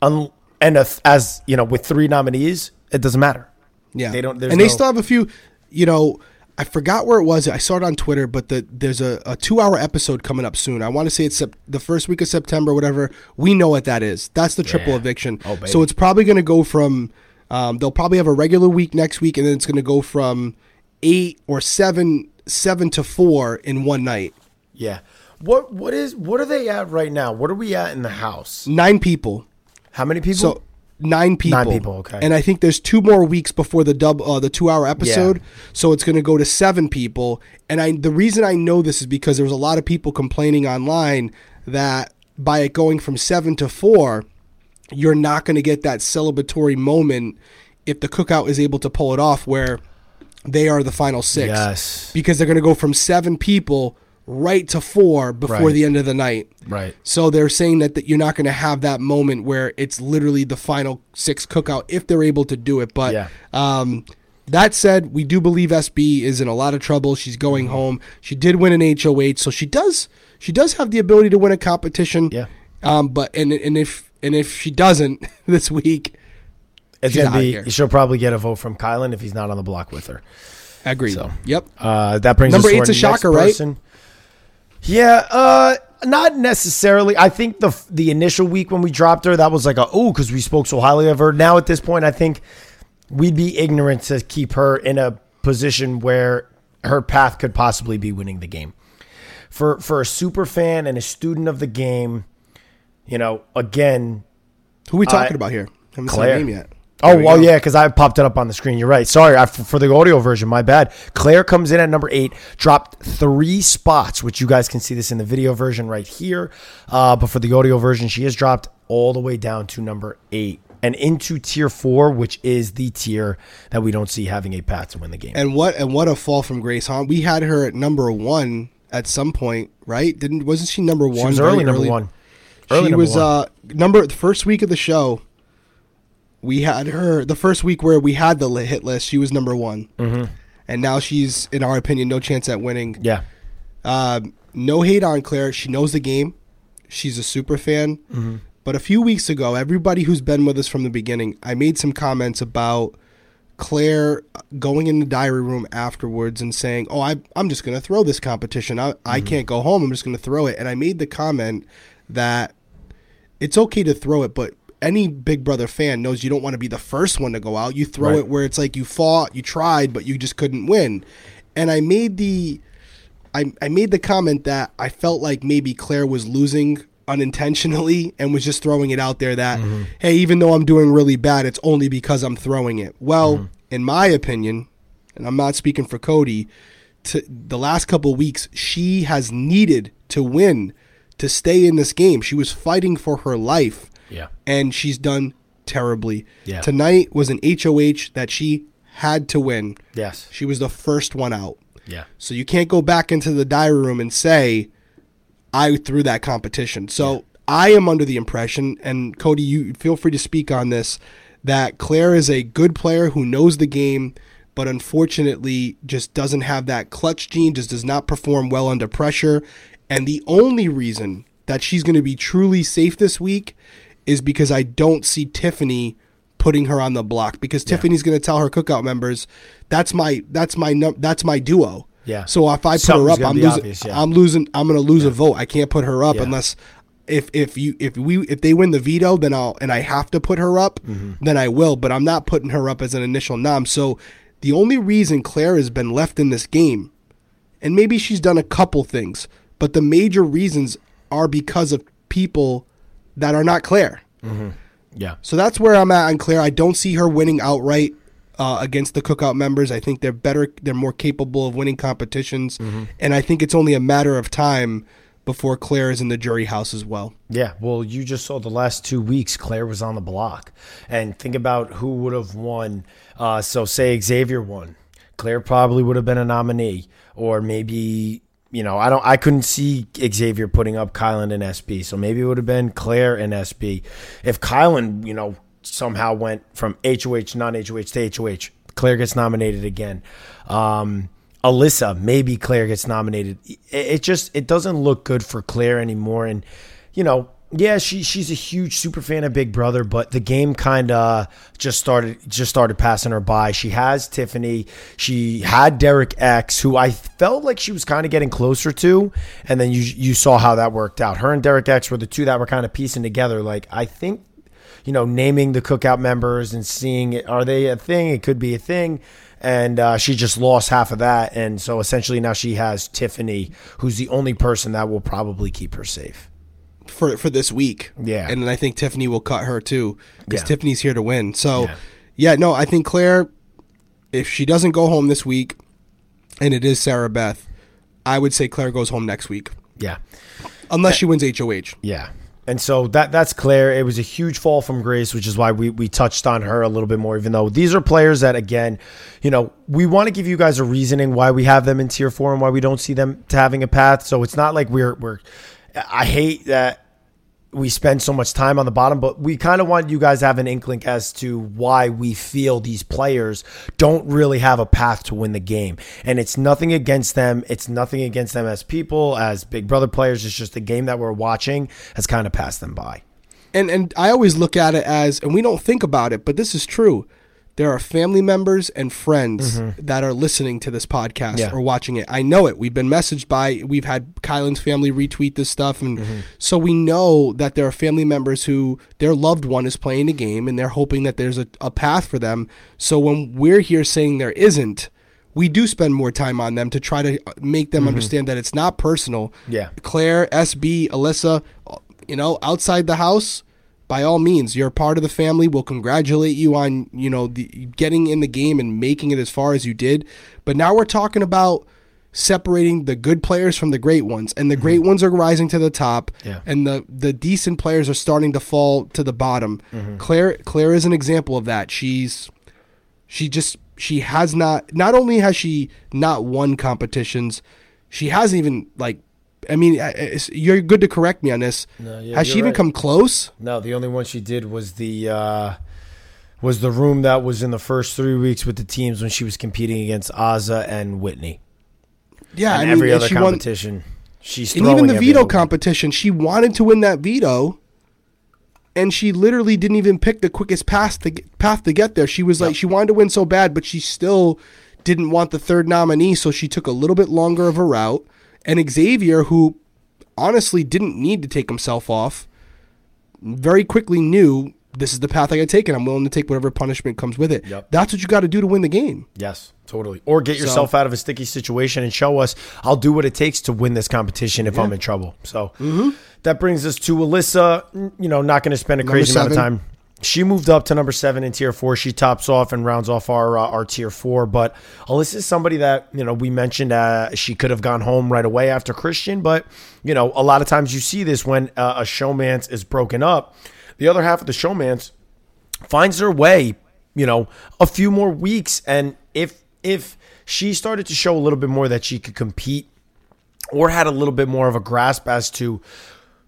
un, and a, as you know, with three nominees, it doesn't matter. Yeah, they don't. And they still have a few. You know, I forgot where it was. I saw it on Twitter, but the, there's a, a two hour episode coming up soon. I want to say it's sep- the first week of September, whatever. We know what that is. That's the triple yeah. eviction. Oh, so it's probably going to go from. Um, they'll probably have a regular week next week, and then it's going to go from eight or seven seven to four in one night. Yeah. What what is what are they at right now? What are we at in the house? Nine people. How many people? So nine people. Nine people, okay. And I think there's two more weeks before the dub, uh, the two hour episode. Yeah. So it's going to go to seven people. And I, the reason I know this is because there was a lot of people complaining online that by it going from seven to four, you're not going to get that celebratory moment if the cookout is able to pull it off, where they are the final six. Yes. Because they're going to go from seven people right to four before right. the end of the night. Right. So they're saying that, that you're not going to have that moment where it's literally the final six cookout if they're able to do it. But yeah. um, that said, we do believe SB is in a lot of trouble. She's going mm-hmm. home. She did win an HOH, so she does she does have the ability to win a competition. Yeah. Um, but and and if and if she doesn't this week, it's gonna be. She'll probably get a vote from Kylan if he's not on the block with her. Agreed. So, yep. Uh, that brings number us eight's a shocker, right? Yeah, uh, not necessarily. I think the the initial week when we dropped her, that was like a oh, because we spoke so highly of her. Now at this point, I think we'd be ignorant to keep her in a position where her path could possibly be winning the game. For for a super fan and a student of the game, you know, again, who are we talking about here? Haven't Claire. name yet. Oh well, go. yeah, because I popped it up on the screen. You're right. Sorry I, for the audio version. My bad. Claire comes in at number eight, dropped three spots, which you guys can see this in the video version right here. Uh, but for the audio version, she has dropped all the way down to number eight and into tier four, which is the tier that we don't see having a path to win the game. And what and what a fall from grace, huh? We had her at number one at some point, right? Didn't wasn't she number one? She was very early number one. Early she number was one. uh number the first week of the show. We had her the first week where we had the hit list. She was number one, mm-hmm. and now she's, in our opinion, no chance at winning. yeah. Um, no hate on Claire. She knows the game. She's a super fan. But a few weeks ago, everybody who's been with us from the beginning, I made some comments about Claire going in the diary room afterwards and saying, "Oh, I, I'm just going to throw this competition. I, I can't go home. I'm just going to throw it." And I made the comment that it's okay to throw it, but any Big Brother fan knows you don't want to be the first one to go out. You throw Right. it where it's like you fought, you tried, but you just couldn't win. And I made the I, I made the comment that I felt like maybe Claire was losing unintentionally and was just throwing it out there that, mm-hmm. hey, even though I'm doing really bad, it's only because I'm throwing it. Well, mm-hmm. in my opinion, and I'm not speaking for Cody, to the last couple weeks, she has needed to win to stay in this game. She was fighting for her life Yeah. and she's done terribly. Yeah. Tonight was an HOH that she had to win. Yes. She was the first one out. Yeah. So you can't go back into the diary room and say, I threw that competition. So I am under the impression, and Cody, you feel free to speak on this, that Claire is a good player who knows the game, but unfortunately just doesn't have that clutch gene, just does not perform well under pressure. And the only reason that she's going to be truly safe this week is because I don't see Tiffany putting her on the block because Tiffany's going to tell her cookout members that's my that's my num- that's my duo. Yeah. So if I put Something's her up, I'm losing. obvious, yeah. I'm losing. I'm going to lose a vote. I can't put her up Yeah. unless if if you if we if they win the veto, then I'll and I have to put her up, Mm-hmm. then I will. But I'm not putting her up as an initial nom. So the only reason Claire has been left in this game, and maybe she's done a couple things, but the major reasons are because of people that are not Claire. Yeah. So that's where I'm at on Claire. I don't see her winning outright uh, against the cookout members. I think they're better, they're more capable of winning competitions, and I think it's only a matter of time before Claire is in the jury house as well. Yeah, well, you just saw the last two weeks, Claire was on the block. And think about who would have won. Uh, so, say Xavier won. Claire probably would have been a nominee. Or maybe, you know, I don't, I couldn't see Xavier putting up Kyland and SB. So maybe it would have been Claire and SB. If Kyland, you know, somehow went from HOH, non HOH to HOH, Claire gets nominated again. Um, Alyssa, maybe Claire gets nominated. It, it just it doesn't look good for Claire anymore. And you know, yeah, she she's a huge super fan of Big Brother, but the game kind of just started just started passing her by. She has Tiffany, she had Derek X, who I felt like she was kind of getting closer to, and then you you saw how that worked out. Her and Derek X were the two that were kind of piecing together. Like I think you know, naming the cookout members and seeing it. Are they a thing? It could be a thing. And uh, she just lost half of that. And so essentially now she has Tiffany, who's the only person that will probably keep her safe. For for this week. Yeah. and then I think Tiffany will cut her too because Yeah. Tiffany's here to win. So, Yeah. yeah. no, I think Claire, if she doesn't go home this week, and it is Sarah Beth, I would say Claire goes home next week Yeah. unless uh, she wins HOH. Yeah. And so that that's Claire. It was a huge fall from grace, which is why we, we touched on her a little bit more, even though these are players that, again, you know, we want to give you guys a reasoning why we have them in tier four and why we don't see them to having a path. So it's not like we're, we're, I hate that we spend so much time on the bottom, but we kind of want you guys to have an inkling as to why we feel these players don't really have a path to win the game. And it's nothing against them. It's nothing against them as people, as Big Brother players. It's just the game that we're watching has kind of passed them by. And and I always look at it as, and we don't think about it, but this is true. There are family members and friends that are listening to this podcast Mm-hmm. Yeah. or watching it. I know it. We've been messaged by, we've had Kyland's family retweet this stuff. And Mm-hmm. so we know that there are family members who their loved one is playing the game and they're hoping that there's a, a path for them. So when we're here saying there isn't, we do spend more time on them to try to make them understand that it's not personal. Mm-hmm. Yeah. Claire, SB, Alyssa, you know, outside the house, by all means, you're part of the family. We'll congratulate you on, you know, the, getting in the game and making it as far as you did. But now we're talking about separating the good players from the great ones, and the mm-hmm. great ones are rising to the top, Yeah. and the the decent players are starting to fall to the bottom. Mm-hmm. Claire Claire is an example of that. She's she just she has not not only has she not won competitions she hasn't even like. I mean, you're good to correct me on this. No, yeah, Has she even right. come close? No, the only one she did was the uh, was the room that was in the first three weeks with the teams when she was competing against Azah and Whitney. Yeah, and I mean, every other she won- competition, she's and even the veto competition, she wanted to win that veto, and she literally didn't even pick the quickest path to get, path to get there. She was like, Yep. she wanted to win so bad, but she still didn't want the third nominee, so she took a little bit longer of a route. And Xavier, who honestly didn't need to take himself off, very quickly knew this is the path I got to take, and I'm willing to take whatever punishment comes with it. Yep. That's what you got to do to win the game. Yes, totally. Or get yourself out of a sticky situation and show us I'll do what it takes to win this competition if I'm in trouble. So mm-hmm. that brings us to Alyssa. You know, not going to spend a crazy amount of time. She moved up to number seven in tier four. She tops off and rounds off our uh, our tier four. But Alyssa is somebody that you know we mentioned uh, she could have gone home right away after Christian. But you know, a lot of times you see this when uh, a showmance is broken up. The other half of the showmance finds her way, you know, a few more weeks. And if if she started to show a little bit more that she could compete or had a little bit more of a grasp as to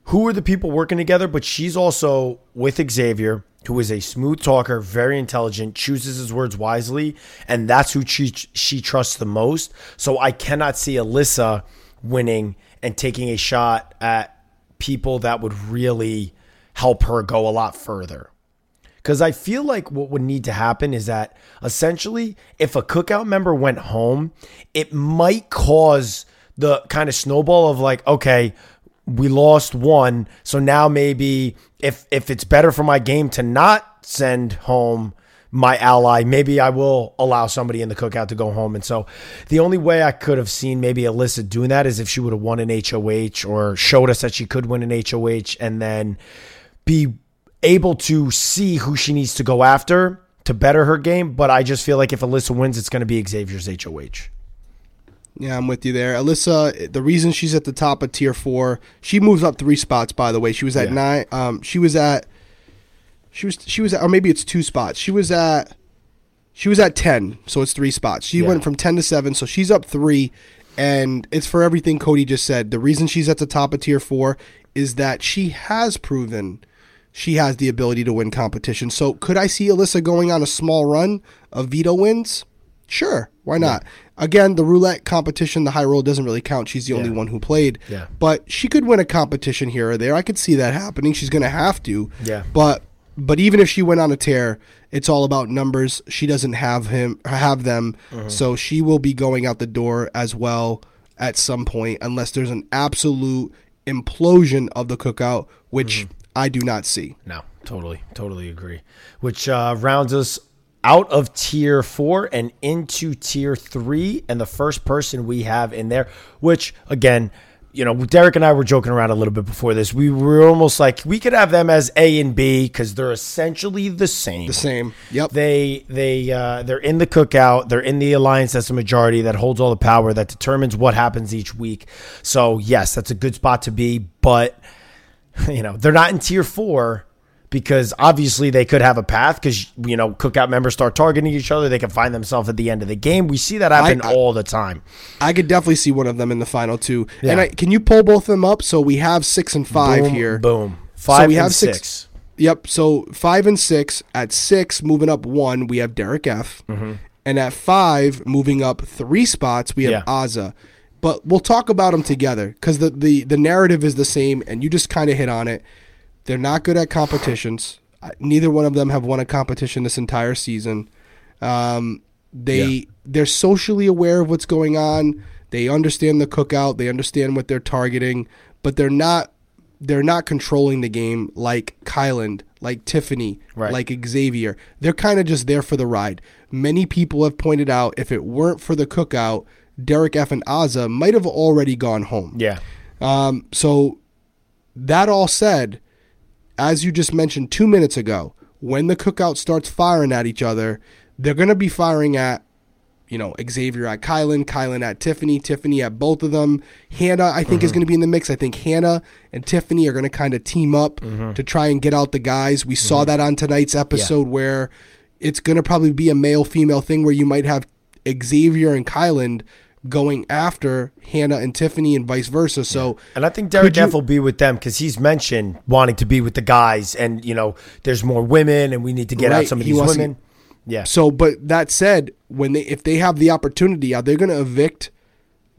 who are the people working together, but she's also with Xavier, who is a smooth talker, very intelligent, chooses his words wisely, and that's who she she trusts the most. So I cannot see Alyssa winning and taking a shot at people that would really help her go a lot further. Because I feel like what would need to happen is that essentially, if a cookout member went home, it might cause the kind of snowball of like, okay, we lost one, so now maybe if if it's better for my game to not send home my ally, maybe I will allow somebody in the cookout to go home. And so the only way I could have seen maybe Alyssa doing that is if she would have won an HOH or showed us that she could win an HOH and then be able to see who she needs to go after to better her game. But I just feel like if Alyssa wins, it's going to be Xavier's HOH. Yeah, I'm with you there. Alyssa, the reason she's at the top of tier four, she moves up three spots. By the way, she was at Yeah. nine. Um, she was at, she was she was at, or maybe it's two spots. She was at, she was at ten, so it's three spots. She Yeah. went from ten to seven, so she's up three, and it's for everything Cody just said. The reason she's at the top of tier four is that she has proven she has the ability to win competition. So could I see Alyssa going on a small run of veto wins? Sure, why not? Again, the roulette competition, the high roll doesn't really count. She's the only one who played. Yeah. But she could win a competition here or there. I could see that happening. She's going to have to. Yeah. But but even if she went on a tear, it's all about numbers. She doesn't have him have them, Mm-hmm. so she will be going out the door as well at some point unless there's an absolute implosion of the cookout, which Mm-hmm. I do not see. No, totally, totally agree. Which uh, rounds us out of tier four and into tier three. And the first person we have in there, which again, you know, Derrick and I were joking around a little bit before this. We were almost like we could have them as A and B because they're essentially the same. The same. Yep. They they uh, they're in the cookout. They're in the alliance that's the majority that holds all the power that determines what happens each week. So yes, that's a good spot to be. But you know they're not in tier four because obviously they could have a path because you know cookout members start targeting each other. They can find themselves at the end of the game. We see that happen I- all the time. I could definitely see one of them in the final two. And I, can you pull both of them up? So we have six and five boom, here. Boom. Five so we and have six. six- Yep. So five and six. At six, moving up one, we have Derek F. Mm-hmm. And at five, moving up three spots, we have Yeah. Azah. But we'll talk about them together because the, the, the narrative is the same, and you just kind of hit on it. They're not good at competitions. Neither one of them have won a competition this entire season. Um, they Yeah. they're socially aware of what's going on. They understand the cookout. They understand what they're targeting, but they're not they're not controlling the game like Kyland, like Tiffany, Right. like Xavier. They're kind of just there for the ride. Many people have pointed out if it weren't for the cookout, Derek F and Azah might have already gone home. Yeah. Um, so that all said, as you just mentioned two minutes ago, when the cookout starts firing at each other, they're going to be firing at, you know, Xavier at Kyland, Kyland at Tiffany, Tiffany at both of them. Hannah, I think, is mm-hmm. going to be in the mix. I think Hannah and Tiffany are going to kind of team up mm-hmm. to try and get out the guys. We saw mm-hmm. that on tonight's episode where it's going to probably be a male female thing where you might have Xavier and Kyland going after Hannah and Tiffany and vice versa. So And I think Derek F will be with them because he's mentioned wanting to be with the guys, and you know, there's more women, and we need to get out some of he these wants to- women. yeah, So, but that said, when they if they have the opportunity, are they going to evict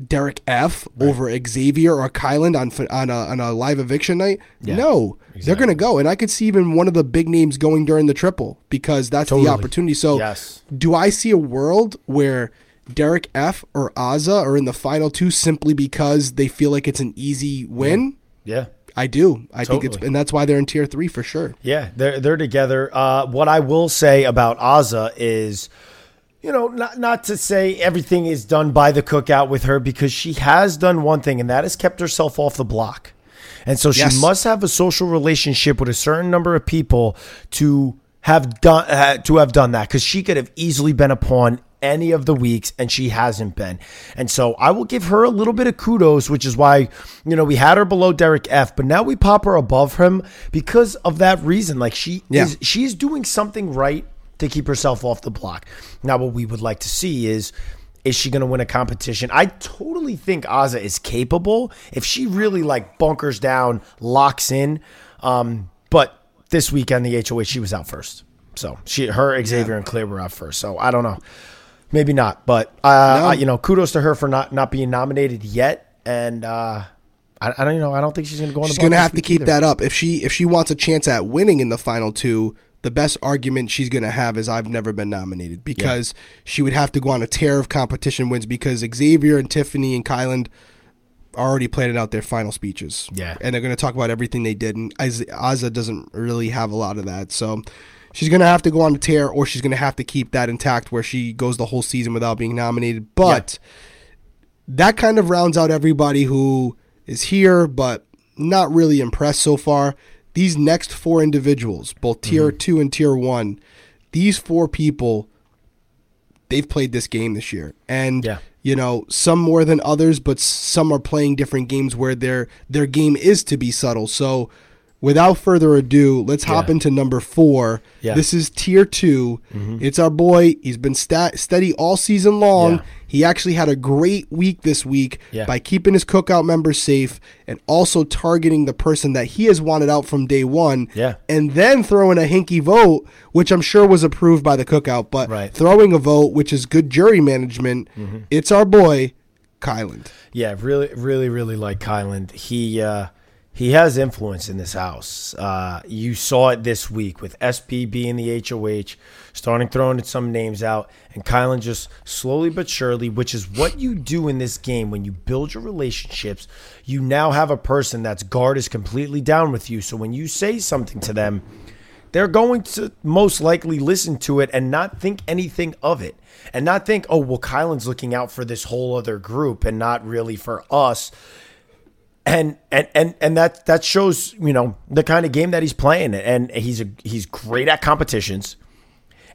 Derek F over Xavier or Kyland on on a, on a live eviction night? Yeah, no, they're going to go, and I could see even one of the big names going during the triple because that's Totally. the opportunity. So, Yes. do I see a world where? Derek F or Azah are in the final two simply because they feel like it's an easy win. yeah. I do. I think it's, and that's why they're in tier three for sure. Yeah, they're they're together. Uh, what I will say about Azah is, you know, not not to say everything is done by the cookout with her because she has done one thing, and that has kept herself off the block, and so she Yes. must have a social relationship with a certain number of people to have done uh, to have done that because she could have easily been a pawn any of the weeks and she hasn't been. And so I will give her a little bit of kudos, which is why, you know, we had her below Derek F, but now we pop her above him because of that reason. Like she Yeah. is she's doing something right to keep herself off the block. Now what we would like to see is is she going to win a competition? I totally think Azah is capable if she really like bunkers down, locks in. Um, but this weekend the HOH she was out first. So she her Xavier and Claire were out first. So I don't know. Maybe not, but uh, No. I- you know, kudos to her for not not being nominated yet. And uh, I, I don't you know. I don't think she's going to go on. The ball. She's going to have to keep either. that up. If she if she wants a chance at winning in the final two, the best argument she's going to have is I've never been nominated because she would have to go on a tear of competition wins because Xavier and Tiffany and Kyland are already planning out their final speeches. Yeah. and they're going to talk about everything they did, and Az- Azah doesn't really have a lot of that, so. She's going to have to go on a tear, or she's going to have to keep that intact where she goes the whole season without being nominated. But that kind of rounds out everybody who is here but not really impressed so far. These next four individuals, both tier Mm-hmm. two and tier one, these four people, they've played this game this year. And Yeah. you know, some more than others, but some are playing different games where their their game is to be subtle. So without further ado, let's hop Yeah. into number four. Yeah. Mm-hmm. This is tier 2 It's our boy. He's been steady all season long. Yeah. He actually had a great week this week by keeping his cookout members safe and also targeting the person that he has wanted out from day one. Yeah. And then throwing a hinky vote, which I'm sure was approved by the cookout, but Right. throwing a vote, which is good jury management. It's our boy, Kyland. Yeah, really, really, really like Kyland. He uh, he has influence in this house. Uh, you saw it this week with SB being the HOH, starting throwing some names out, and Kyland just slowly but surely, which is what you do in this game when you build your relationships. You now have a person that's guard is completely down with you. So when you say something to them, they're going to most likely listen to it and not think anything of it. And not think, oh, well, Kyland's looking out for this whole other group and not really for us. And and and and that that shows, you know, the kind of game that he's playing. And he's a he's great at competitions.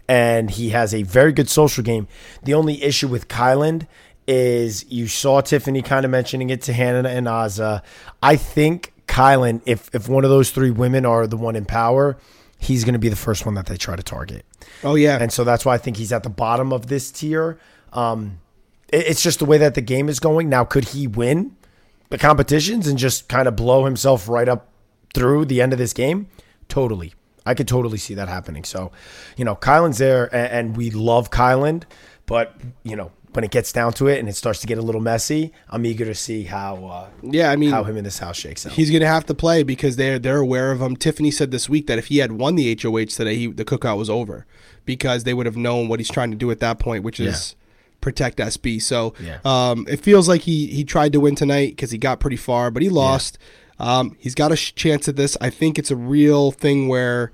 And he has a very good social game. The only issue with Kyland is you saw Tiffany kind of mentioning it to Hannah and Azah. I think Kyland, if if one of those three women are the one in power, he's going to be the first one that they try to target. Oh yeah, And so that's why I think he's at the bottom of this tier. Um, it- it's just the way that the game is going. Now, could he win the competitions and just kind of blow himself right up through the end of this game? Totally. I could totally see that happening. So, you know, Kyland's there and, and we love Kyland, but, you know, when it gets down to it and it starts to get a little messy, I'm eager to see how uh, yeah. I mean, how him in this house shakes out. he's going to have to play because they're they're aware of him. Tiffany said this week that if he had won the HOH today, he, the cookout was over because they would have known what he's trying to do at that point, which is protect SB. So Yeah. um, it feels like he he tried to win tonight because he got pretty far, but he lost. Um, he's got a sh- chance at this. I think it's a real thing where.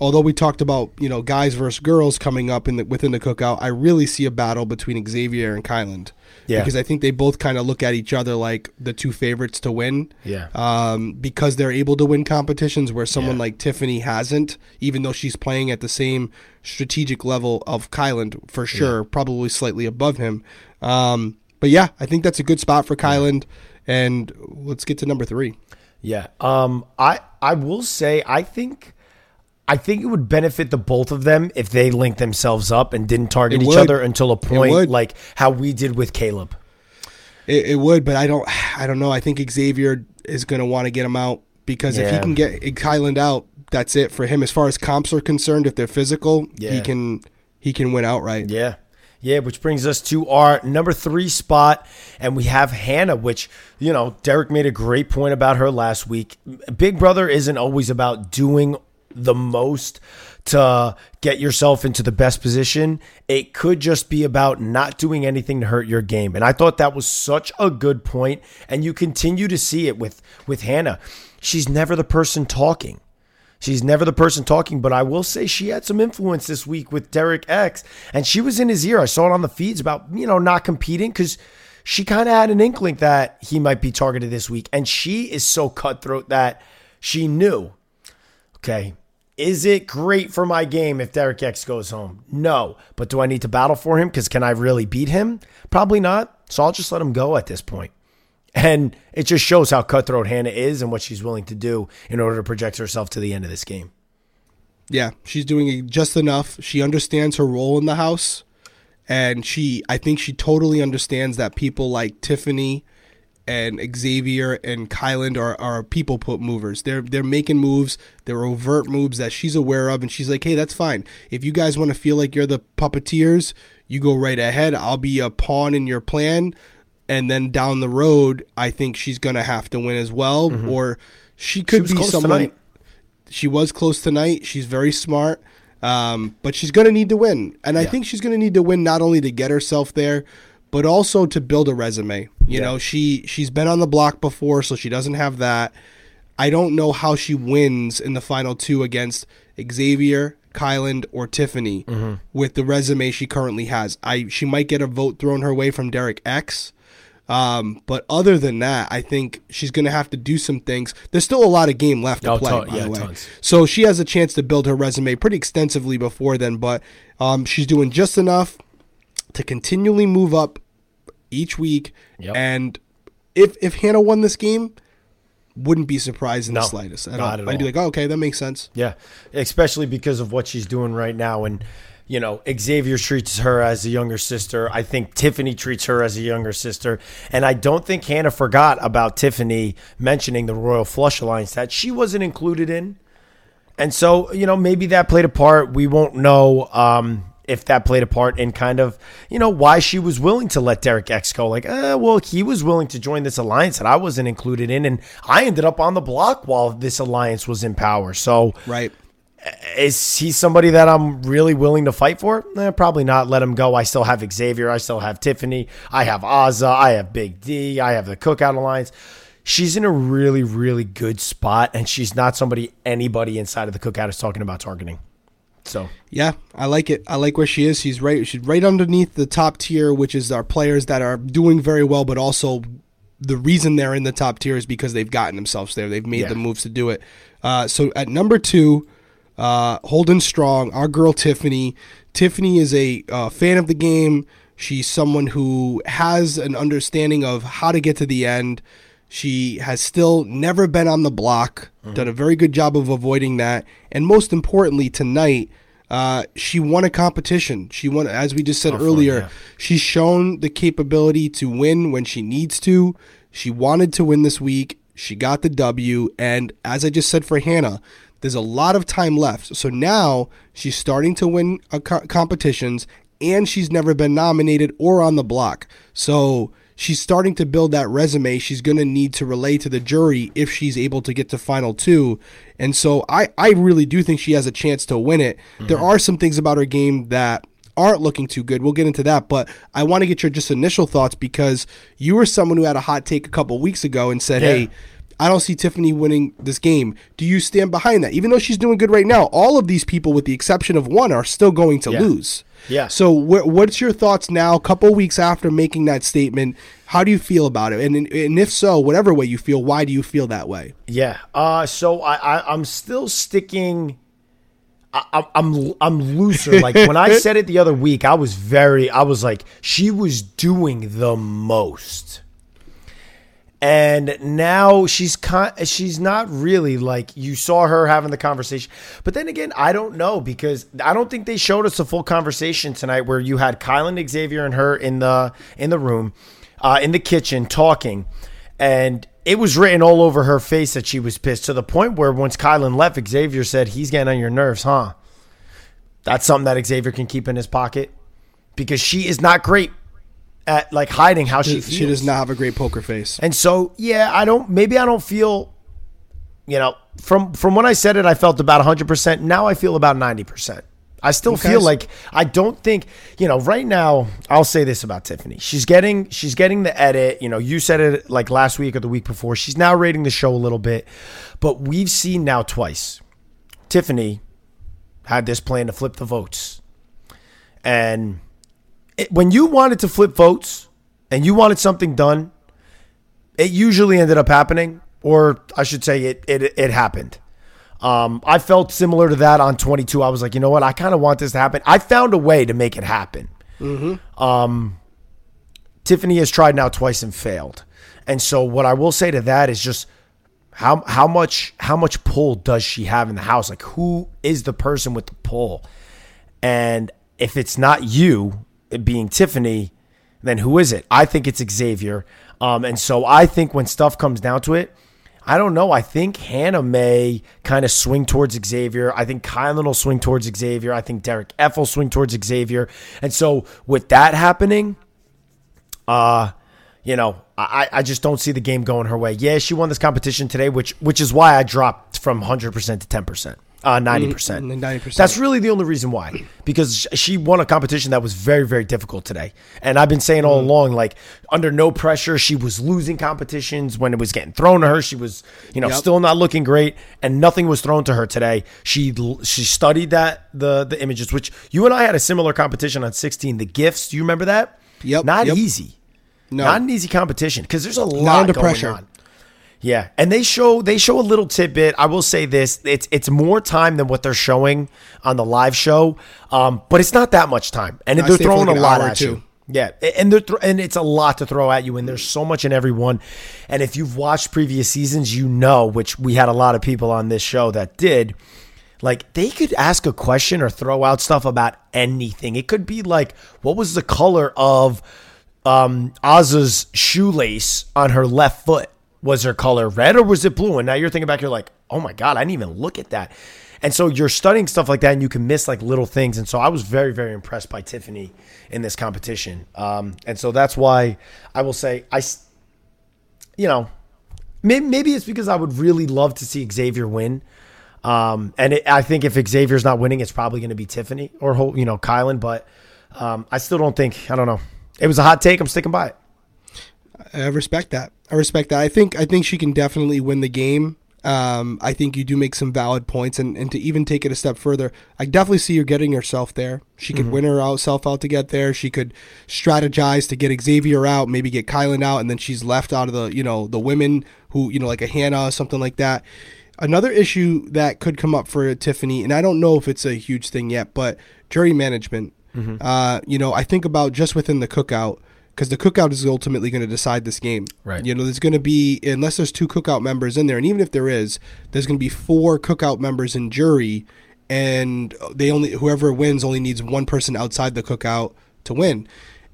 Although we talked about you know guys versus girls coming up in the within the cookout, I really see a battle between Xavier and Kyland. Yeah. because I think they both kind of look at each other like the two favorites to win Yeah. um, because they're able to win competitions where someone Yeah. like Tiffany hasn't, even though she's playing at the same strategic level of Kyland for sure, probably slightly above him. Um, but yeah, I think that's a good spot for Kyland. And let's get to number three. Yeah. Um I I will say I think I think it would benefit the both of them if they linked themselves up and didn't target It each would. other until a point like how we did with Caleb. It, it would, but I don't. I don't know. I think Xavier is going to want to get him out because if he can get Kyland out, that's it for him. As far as comps are concerned, if they're physical, he can he can win outright. Yeah. Yeah, which brings us to our number three spot. And we have Hannah, which, you know, Derrick made a great point about her last week. Big Brother isn't always about doing the most to get yourself into the best position. It could just be about not doing anything to hurt your game. And I thought that was such a good point. And you continue to see it with, with Hannah. She's never the person talking. She's never the person talking, but I will say she had some influence this week with Derek X, and she was in his ear. I saw it on the feeds about you know not competing because she kind of had an inkling that he might be targeted this week, and she is so cutthroat that she knew. Okay, is it great for my game if Derek X goes home? No, but do I need to battle for him? Because can I really beat him? Probably not. So I'll just let him go at this point. And it just shows how cutthroat Hannah is and what she's willing to do in order to project herself to the end of this game. Yeah, she's doing just enough. She understands her role in the house, and she I think she totally understands that people like Tiffany and Xavier and Kyland are, are people put movers. They're they're making moves, they're overt moves that she's aware of, and she's like, hey, that's fine. If you guys want to feel like you're the puppeteers, you go right ahead. I'll be a pawn in your plan. And then down the road, I think she's gonna have to win as well, or she could was be someone tonight. she was close tonight. She's very smart, um, but she's going to need to win. And I think she's going to need to win not only to get herself there, but also to build a resume. You Yeah. know, she she's been on the block before, so she doesn't have that. I don't know how she wins in the final two against Xavier, Kyland, or Tiffany Mm-hmm. with the resume she currently has. I she might get a vote thrown her way from Derek X. Um, but other than that, I think she's going to have to do some things. There's still a lot of game left to Oh, play, ton- by yeah, the way. tons. So she has a chance to build her resume pretty extensively before then, but um, she's doing just enough to continually move up each week. Yep. And if if Hannah won this game, wouldn't be surprised in No, the slightest. At all. at I'd be like, oh, okay, that makes sense. Yeah, especially because of what she's doing right now. And, you know, Xavier treats her as a younger sister. I think Tiffany treats her as a younger sister. And I don't think Hannah forgot about Tiffany mentioning the Royal Flush Alliance that she wasn't included in. And so, you know, maybe that played a part. We won't know um, if that played a part in kind of, you know, why she was willing to let Derek X go. Like, eh, well, he was willing to join this alliance that I wasn't included in. And I ended up on the block while this alliance was in power. So, Right. is he somebody that I'm really willing to fight for? Eh, probably not. Let him go. I still have Xavier. I still have Tiffany. I have Azah. I have Big D. I have the Cookout Alliance. She's in a really, really good spot, and she's not somebody anybody inside of the Cookout is talking about targeting. So Yeah, I like it. I like where she is. She's right. She's right underneath the top tier, which is our players that are doing very well, but also the reason they're in the top tier is because they've gotten themselves there. They've made Yeah. the moves to do it. Uh, so at number two, uh, holding strong, our girl Tiffany. Tiffany is a uh, fan of the game. She's someone who has an understanding of how to get to the end. She has still never been on the block, done a very good job of avoiding that. And most importantly, tonight, uh, she won a competition. She won, as we just said earlier, yeah. she's shown the capability to win when she needs to. She wanted to win this week. She got the W. And as I just said for Hannah, there's a lot of time left. So now she's starting to win uh, co- competitions and she's never been nominated or on the block. So she's starting to build that resume she's going to need to relay to the jury if she's able to get to final two. And so I, I really do think she has a chance to win it. Mm-hmm. There are some things about her game that aren't looking too good. We'll get into that, but I want to get your just initial thoughts because you were someone who had a hot take a couple weeks ago and said, Yeah. "Hey, I don't see Tiffany winning this game." Do you stand behind that? Even though she's doing good right now, all of these people with the exception of one are still going to Yeah. lose. Yeah. So wh- what's your thoughts now a couple weeks after making that statement? How do you feel about it? And and if so, whatever way you feel, why do you feel that way? yeah, uh, so I, I I'm still sticking. I, I'm- I'm I'm looser. Like when I said it the other week, I was very. I was like, she was doing the most. And now she's con- she's not really like you saw her having the conversation. But then again, I don't know because I don't think they showed us a full conversation tonight where you had Kyland Xavier and her in the in the room. uh, in the kitchen talking, and it was written all over her face that she was pissed to the point where once Kyland left, Xavier said, He's getting on your nerves, huh? That's something that Xavier can keep in his pocket because she is not great at like hiding how she feels. She does not have a great poker face. And so, yeah, I don't. Maybe I don't feel. You know, from from when I said it, I felt about 100. percent Now I feel about 90 percent. I still Okay. feel like I don't think you know. Right now, I'll say this about Tiffany: she's getting she's getting the edit. You know, you said it like last week or the week before. She's now rating the show a little bit, but we've seen now twice. Tiffany had this plan to flip the votes, and it, when you wanted to flip votes and you wanted something done, it usually ended up happening, or I should say, it it it happened. Um, I felt similar to that on 22. I was like, you know what? I kind of want this to happen. I found a way to make it happen. Um, Tiffany has tried now twice and failed, and so what I will say to that is just how how much how much pull does she have in the house? Like, who is the person with the pull? And if it's not you, being Tiffany, then who is it? I think it's Xavier. Um, and so I think when stuff comes down to it, I don't know. I think Hannah may kind of swing towards Xavier. I think Kyland will swing towards Xavier. I think Derek F will swing towards Xavier. And so with that happening, uh, you know, I, I just don't see the game going her way. Yeah, she won this competition today, which which is why I dropped from 100% to 10%, uh, 90%. Mm, 90%. That's really the only reason why. Because she won a competition that was very, very difficult today. And I've been saying Mm. all along, like, under no pressure, she was losing competitions. When it was getting thrown to her, she was, you know, Yep. still not looking great. And nothing was thrown to her today. She she studied that, the, the images, which you and I had a similar competition on 16. The gifts, do you remember that? Yep, Not yep. easy. No. Not an easy competition because there's a lot under going pressure. on. Yeah, and they show they show a little tidbit. I will say this: it's it's more time than what they're showing on the live show, um, but it's not that much time, and they're throwing like a lot at you. Yeah, and they're thr and it's a lot to throw at you, and there's so much in every one. And if you've watched previous seasons, you know, which we had a lot of people on this show that did. Like they could ask a question or throw out stuff about anything. It could be like, what was the color of um Oz's shoelace on her left foot? Was her color red or was it blue? And now you're thinking back, you're like, oh my God, I didn't even look at that. And so you're studying stuff like that and you can miss like little things. And so I was very, very impressed by Tiffany in this competition. Um, and so that's why I will say, I, you know, maybe, maybe it's because I would really love to see Xavier win. Um, and it, I think if Xavier's not winning, it's probably going to be Tiffany or you know Kyland. But um, I still don't think I don't know. It was a hot take. I'm sticking by it. I respect that. I respect that. I think I think she can definitely win the game. Um, I think you do make some valid points, and, and to even take it a step further, I definitely see her getting herself there. She could win herself out to get there. She could strategize to get Xavier out, maybe get Kyland out, and then she's left out of the you know the women who you know like a Hannah or something like that. Another issue that could come up for Tiffany, and I don't know if it's a huge thing yet, but jury management. Uh, you know, I think about just within the cookout because the cookout is ultimately going to decide this game. Right. You know, there's going to be unless there's two cookout members in there, and even if there is, there's going to be four cookout members in jury, and they only whoever wins only needs one person outside the cookout to win.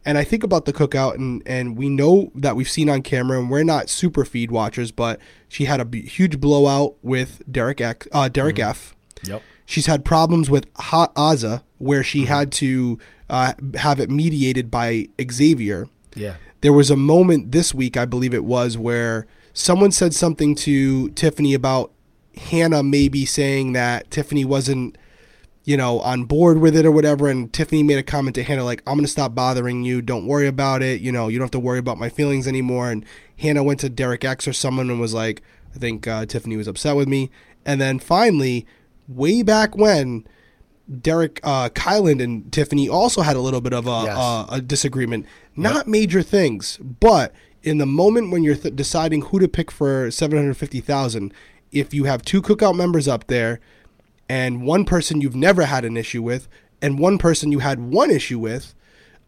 And I think about the cookout, and and we know that we've seen on camera, and we're not super feed watchers, but she had a b- huge blowout with Derek X, uh, Derek F. Yep. She's had problems with ha- Azah, where she had to uh, have it mediated by Xavier. Yeah. There was a moment this week, I believe it was, where someone said something to Tiffany about Hannah maybe saying that Tiffany wasn't, you know, on board with it or whatever. And Tiffany made a comment to Hannah, like, I'm going to stop bothering you. Don't worry about it. You know, you don't have to worry about my feelings anymore. And Hannah went to Derek X or someone and was like, I think uh, Tiffany was upset with me. And then finally, way back when, Derek uh, Kyland and Tiffany also had a little bit of a, Yes. a, a disagreement. Not major things, but in the moment when you're th- deciding who to pick for seven hundred fifty thousand, if you have two cookout members up there, and one person you've never had an issue with, and one person you had one issue with,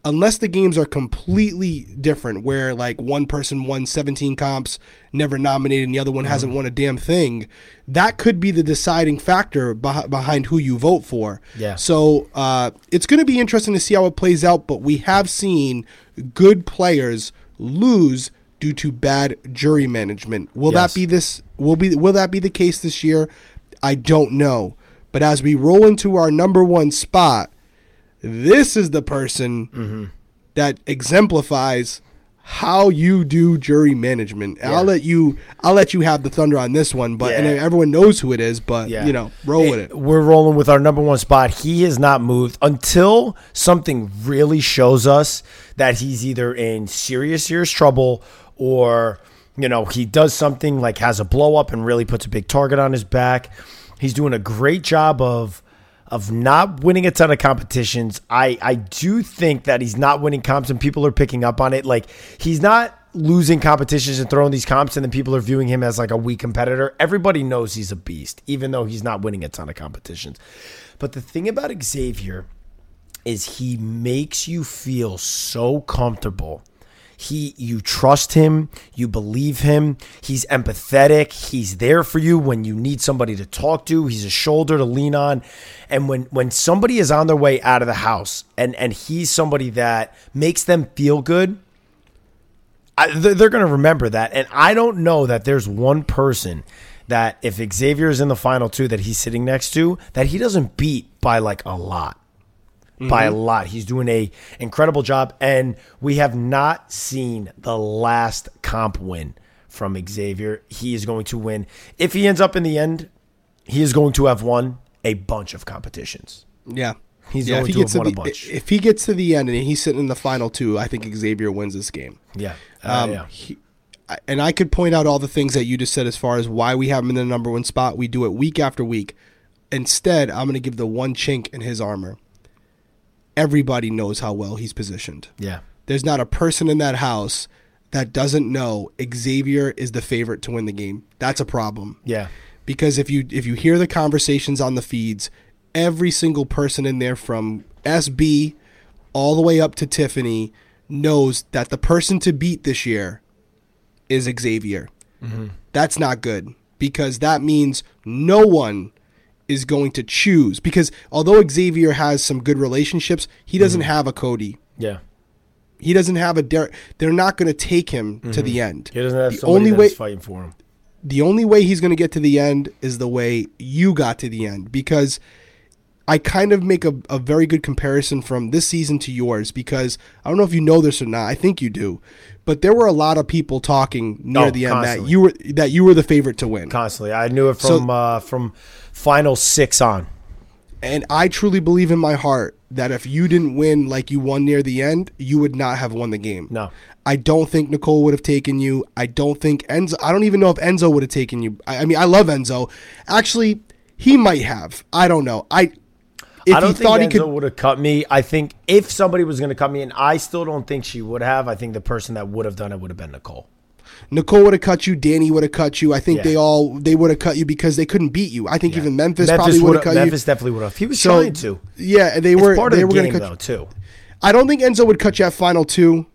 unless the games are completely different, where like one person won 17 comps, never nominated, and the other one hasn't won a damn thing, that could be the deciding factor beh- behind who you vote for. Yeah. So uh, it's going to be interesting to see how it plays out, but we have seen good players lose due to bad jury management. Will Yes. that be this will be will that be the case this year? I don't know. But as we roll into our number 1 spot, this is the person Mm-hmm. that exemplifies how you do jury management. And I'll let you I'll let you have the thunder on this one, but and everyone knows who it is, but Yeah. you know, roll with it. We're rolling with our number one spot. He has not moved until something really shows us that he's either in serious, serious trouble or, you know, he does something like has a blow up and really puts a big target on his back. He's doing a great job of of not winning a ton of competitions. I I do think that he's not winning comps and people are picking up on it. Like he's not losing competitions and throwing these comps and then people are viewing him as like a weak competitor. Everybody knows he's a beast, even though he's not winning a ton of competitions. But the thing about Xavier is he makes you feel so comfortable. He you trust him, you believe him, he's empathetic, he's there for you when you need somebody to talk to, he's a shoulder to lean on. And when when somebody is on their way out of the house and and he's somebody that makes them feel good, I, they're, they're going to remember that. And I don't know that there's one person that if Xavier is in the final two that he's sitting next to, that he doesn't beat by like a lot. By a lot. He's doing a incredible job. And we have not seen the last comp win from Xavier. He is going to win. If he ends up in the end, he is going to have won a bunch of competitions. Yeah. He's yeah, going if he to gets have to won the, a bunch. if he gets to the end and he's sitting in the final two, I think Xavier wins this game. Yeah. Uh, Um, yeah. he- and I could point out all the things that you just said as far as why we have him in the number one spot. We do it week after week. Instead, I'm going to give the one chink in his armor. Everybody knows how well he's positioned. Yeah. There's not a person in that house that doesn't know Xavier is the favorite to win the game. That's a problem. Yeah. because if you if you hear the conversations on the feeds, every single person in there from SB all the way up to Tiffany knows that the person to beat this year is Xavier. Mm-hmm. That's not good because that means no one is going to choose because although Xavier has some good relationships, he doesn't mm-hmm. have a Cody. Yeah. He doesn't have a Derrick. They're not going to take him to the mm-hmm. end. He doesn't have the only that's way fighting for him. the only way he's going to get to the end is the way you got to the end because I kind of make a, a very good comparison from this season to yours because I don't know if you know this or not. I think you do, but there were a lot of people talking near Oh, the end constantly. that you were that you were the favorite to win, Constantly. I knew it So- from uh, from final six on. and I truly believe in my heart that if you didn't win like you won near the end, you would not have won the game. No. I don't think Nicole would have taken you. I don't think Enzo. I don't even know if Enzo would have taken you. I, I mean, I love Enzo. Actually, he might have. I don't know. I if I don't he think Enzo he could. would have cut me. I think if somebody was going to cut me, and I still don't think she would have. I think the person that would have done it would have been Nicole. Nicole would have cut you. Dani would have cut you. I think Yeah. they all they would have cut you because they couldn't beat you. I think even Memphis, Memphis probably would have cut Memphis you. Memphis definitely would have. He was So trying to. yeah, they It's were part of they the were game going to cut. though you. too. I don't think Enzo would cut you at final two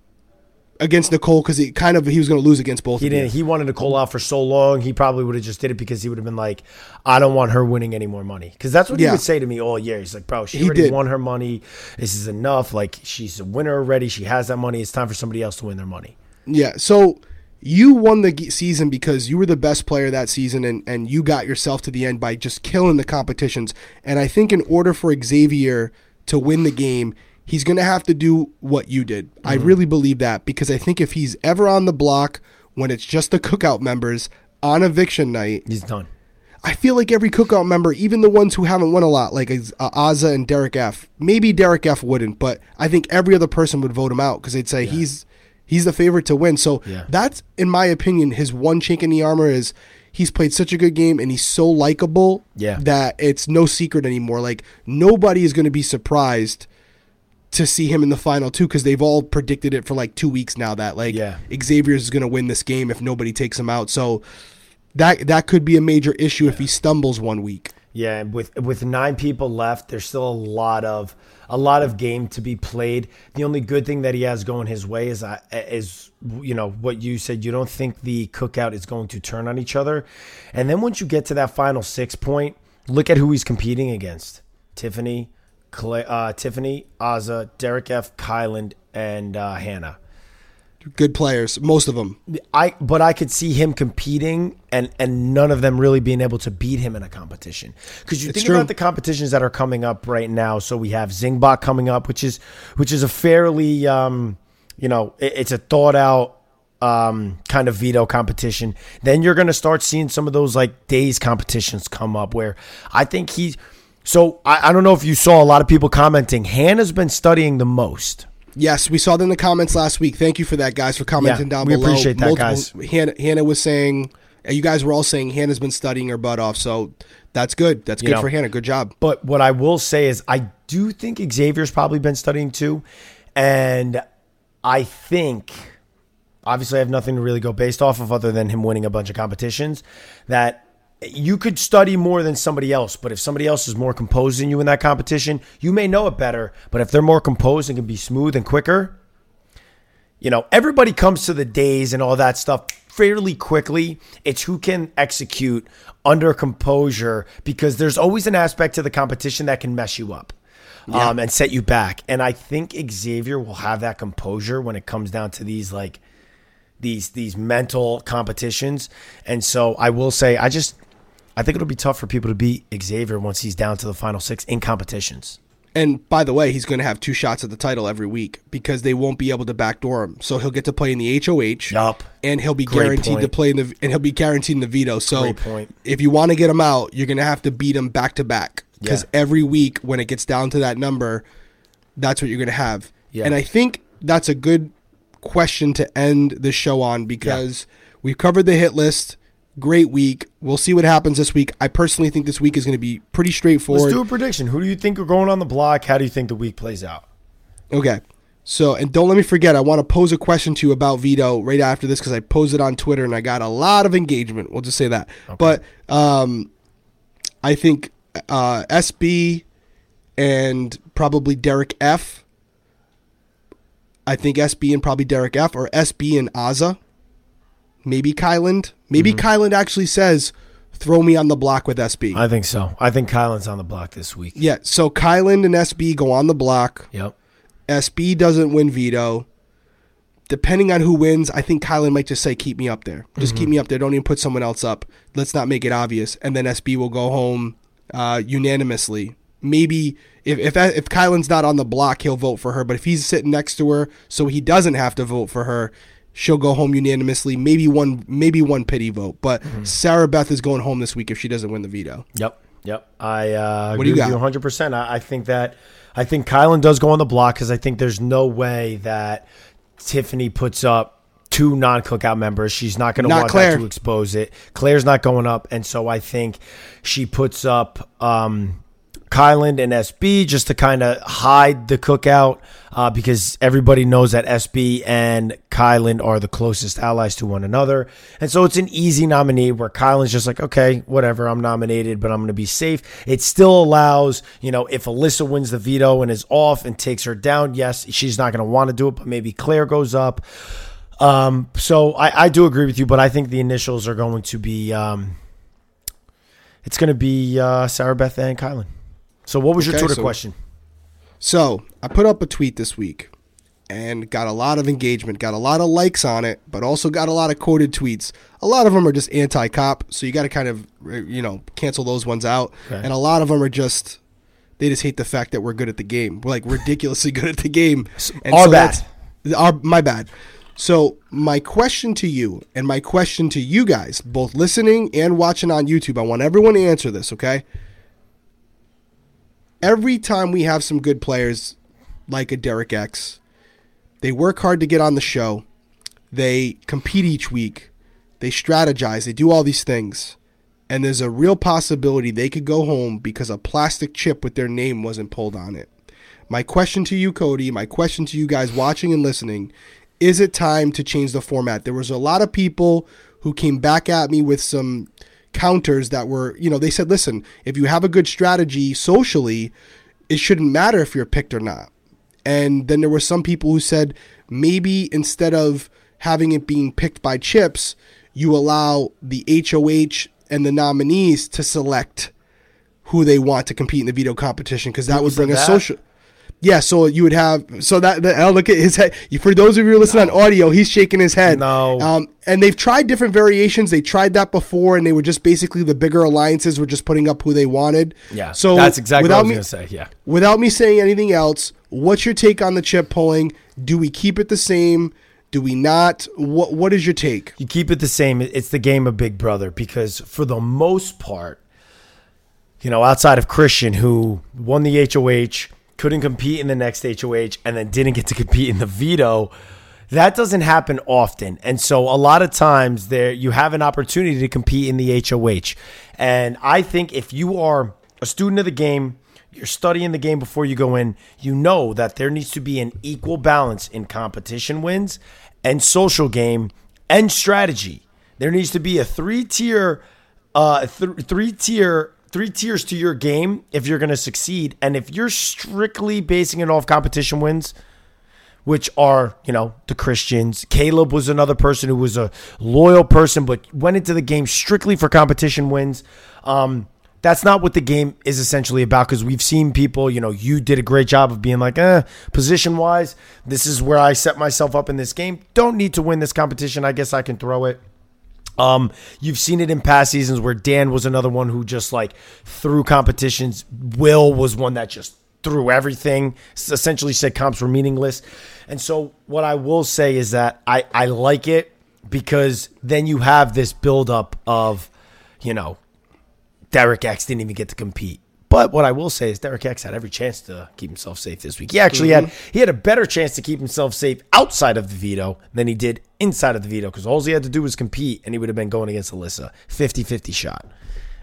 against Nicole because he kind of he was going to lose against both. He of didn't. He wanted Nicole out for so long. He probably would have just did it because he would have been like, "I don't want her winning any more money." Because that's what Yeah. he would say to me all year. He's like, "Bro, she He already did. won her money. This is enough. Like she's a winner already. She has that money. It's time for somebody else to win their money." Yeah. So you won the season because you were the best player that season and, and you got yourself to the end by just killing the competitions. And I think in order for Xavier to win the game, he's going to have to do what you did. I really believe that because I think if he's ever on the block when it's just the cookout members on eviction night, He's done. I feel like every cookout member, even the ones who haven't won a lot, like uh, Azah and Derek F. Maybe Derek F. wouldn't, but I think every other person would vote him out because they'd say he's he's the favorite to win. So Yeah. that's, in my opinion, his one chink in the armor is he's played such a good game and he's so likable Yeah. that it's no secret anymore. Like nobody is going to be surprised to see him in the final two because they've all predicted it for like two weeks now that like Yeah. Xavier is going to win this game if nobody takes him out. So that that could be a major issue if he stumbles one week. Yeah, with with nine people left, there's still a lot of a lot of game to be played. The only good thing that he has going his way is uh, is you know what you said. You don't think the cookout is going to turn on each other, and then once you get to that final six point, look at who he's competing against: Tiffany, Clay, uh, Tiffany, Azah, Derek F, Kyland, and uh, Hannah. good players, most of them. I but I could see him competing and and none of them really being able to beat him in a competition. Because you It's think true. about the competitions that are coming up right now. So we have Zingbot coming up, which is which is a fairly um, you know it- it's a thought out um, kind of veto competition. Then you're going to start seeing some of those like days competitions come up where I think he's. So I, I don't know if you saw a lot of people commenting. Hannah's been studying the most. Yes, we saw that in the comments last week. Thank you for that, guys, for commenting Yeah, down we below. appreciate that, guys. Hannah, Hannah was saying, you guys were all saying Hannah's been studying her butt off, so that's good. That's good know. for Hannah. Good job. But what I will say is, I do think Xavier's probably been studying too, and I think, obviously, I have nothing to really go based off of other than him winning a bunch of competitions. That you could study more than somebody else, but if somebody else is more composed than you in that competition, you may know it better. But if they're more composed and can be smooth and quicker, you know, everybody comes to the days and all that stuff fairly quickly. It's who can execute under composure because there's always an aspect to the competition that can mess you up um, and set you back. And I think Xavier will have that composure when it comes down to these like these these mental competitions. And so I will say, I just I think it'll be tough for people to beat Xavier once he's down to the final six in competitions. And by the way, he's going to have two shots at the title every week because they won't be able to backdoor him. So he'll get to play in the HOH. Yup. And he'll be Great guaranteed to play in the and he'll be guaranteed in the veto. So Great point. if you want to get him out, you're going to have to beat him back to back because Yeah. every week when it gets down to that number, that's what you're going to have. Yeah. And I think that's a good question to end the show on because we've covered the hit list. Great week. We'll see what happens this week. I personally think this week is going to be pretty straightforward. Let's do a prediction. Who do you think are going on the block? How do you think the week plays out? Okay. So, and don't let me forget, I want to pose a question to you about veto right after this because I posed it on Twitter and I got a lot of engagement. We'll just say that. But um, I think uh, SB and probably Derek F. I think SB and probably Derek F. or SB and Azah. Maybe Kyland. Maybe Kyland actually says, throw me on the block with SB. I think so. I think Kyland's on the block this week. yeah. So Kyland and SB go on the block. Yep. SB doesn't win veto. Depending on who wins, I think Kyland might just say, "Keep me up there. Just keep me up there. Don't even put someone else up. Let's not make it obvious." And then SB will go home uh, unanimously. Maybe if if if Kyland's not on the block, he'll vote for her. But if he's sitting next to her, so he doesn't have to vote for her, she'll go home unanimously. Maybe one maybe one pity vote. But Sarah Beth is going home this week if she doesn't win the veto. Yep. Yep. I uh, What agree do you with got? you 100. percent I, I think that I think Kyland does go on the block because I think there's no way that Tiffany puts up two non-cookout members. She's not going to want Claire. that to expose it. Claire's not going up, and so I think she puts up um, Kyland and SB just to kind of hide the cookout uh, because everybody knows that SB and Kyland are the closest allies to one another. And so it's an easy nominee where Kyland's just like, okay, whatever, I'm nominated, but I'm going to be safe. It still allows, you know, if Alyssa wins the veto and is off and takes her down, yes, she's not going to want to do it, but maybe Claire goes up. Um, so I, I do agree with you, but I think the initials are going to be, um, it's going to be uh, Sarah Beth and Kyland. So what was your Twitter so- question? So I put up a tweet this week and got a lot of engagement, got a lot of likes on it, but also got a lot of quoted tweets. A lot of them are just anti-cop, so you got to kind of uh, you know cancel those ones out. Okay. And a lot of them are just they just hate the fact that we're good at the game. We're like ridiculously good at the game. And our bad. that's- Our my bad. So my question to you and my question to you guys, both listening and watching on YouTube, I want everyone to answer this, okay? Every time we have some good players like a Derek X, they work hard to get on the show. They compete each week. They strategize. They do all these things. And there's a real possibility they could go home because a plastic chip with their name wasn't pulled on it. My question to you, Cody, my question to you guys watching and listening is it time to change the format? There was a lot of people who came back at me with some counters that were, you know, they said, listen, if you have a good strategy socially, it shouldn't matter if you're picked or not. And then there were some people who said maybe instead of having it being picked by chips, you allow the HOH and the nominees to select who they want to compete in the veto competition because that would bring a social. Yeah, so you would have so that, that I'll look at his head. For those of you who listen on audio, he's shaking his head. No. Um, and they've tried different variations. They tried that before, and they were just basically the bigger alliances were just putting up who they wanted. Yeah. So that's exactly what I was me, gonna say. Yeah. Without me saying anything else, what's your take on the chip polling? Do we keep it the same? Do we not? What What is your take? You keep it the same. It's the game of Big Brother because for the most part, you know, outside of Christian who won the HOH, couldn't compete in the next HOH, and then didn't get to compete in the veto. That doesn't happen often. And so a lot of times there you have an opportunity to compete in the HOH. And I think if you are a student of the game, you're studying the game before you go in, you know that there needs to be an equal balance in competition wins and social game and strategy. There needs to be a three tier, uh, th- three tier, three tiers to your game if you're going to succeed. And if you're strictly basing it off competition wins, which are, you know, the Christians. Caleb was another person who was a loyal person, but went into the game strictly for competition wins. Um, that's not what the game is essentially about because we've seen people, you know, you did a great job of being like, eh, position wise, this is where I set myself up in this game. Don't need to win this competition. I guess I can throw it. Um, you've seen it in past seasons where Dan was another one who just like threw competitions. Will was one that just threw everything. Essentially said comps were meaningless. And so what I will say is that I, I like it because then you have this buildup of, you know, Derek X didn't even get to compete. But what I will say is Derek X had every chance to keep himself safe this week. He actually had he had a better chance to keep himself safe outside of the veto than he did inside of the veto because all he had to do was compete and he would have been going against Alyssa 50-50 shot.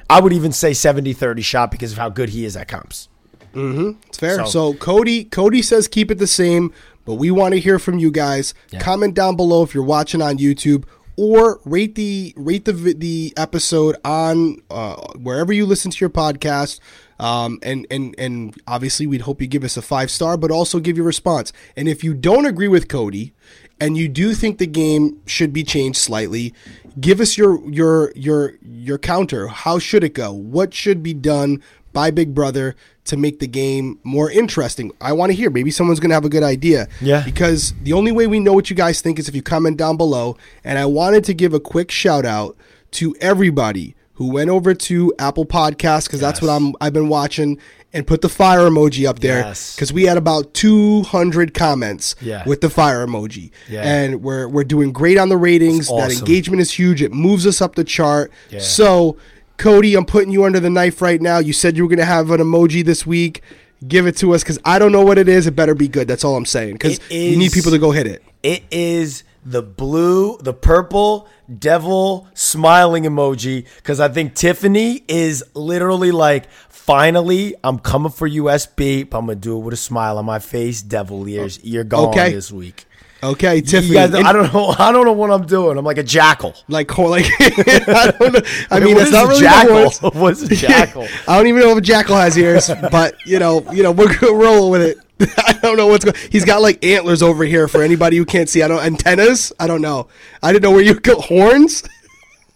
I would even say 70-30 shot because of how good he is at comps. It's fair. So, So- Cody Cody says keep it the same, but we want to hear from you guys. Comment down below if you're watching on YouTube or rate the rate the the episode on uh, wherever you listen to your podcast. Um, and and and obviously we'd hope you give us a five star, but also give your response. And if you don't agree with Cody, and you do think the game should be changed slightly, give us your your your your counter. How should it go? What should be done by Big Brother to make the game more interesting? I want to hear. Maybe someone's going to have a good idea. Yeah. Because the only way we know what you guys think is if you comment down below. And I wanted to give a quick shout out to everybody who went over to Apple Podcasts because that's what I'm I've been watching and put the fire emoji up there Yes. because we had about 200 comments Yeah. with the fire emoji. Yeah. And we're we're doing great on the ratings. That engagement is huge. It moves us up the chart. Yeah. So, Cody, I'm putting you under the knife right now. You said you were going to have an emoji this week. Give it to us because I don't know what it is. It better be good. That's all I'm saying because you need people to go hit it. It is the blue, the purple devil smiling emoji because I think Tiffany is literally like, finally, I'm coming for you SB, but I'm gonna do it with a smile on my face. Devil ears, you're gone Okay. this week. Okay, Tiffany. Guys, I don't know. I don't know what I'm doing. I'm like a jackal. like, like I don't know. I mean, it's not a really jackal. What's a jackal? I don't even know if a jackal has ears, but you know, you know, we're gonna roll with it. I don't know what's going. He's got like antlers over here for anybody who can't see. I don't antennas. I don't know. I didn't know where you go horns.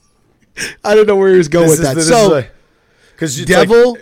I don't know where he was going with that. so, because devil,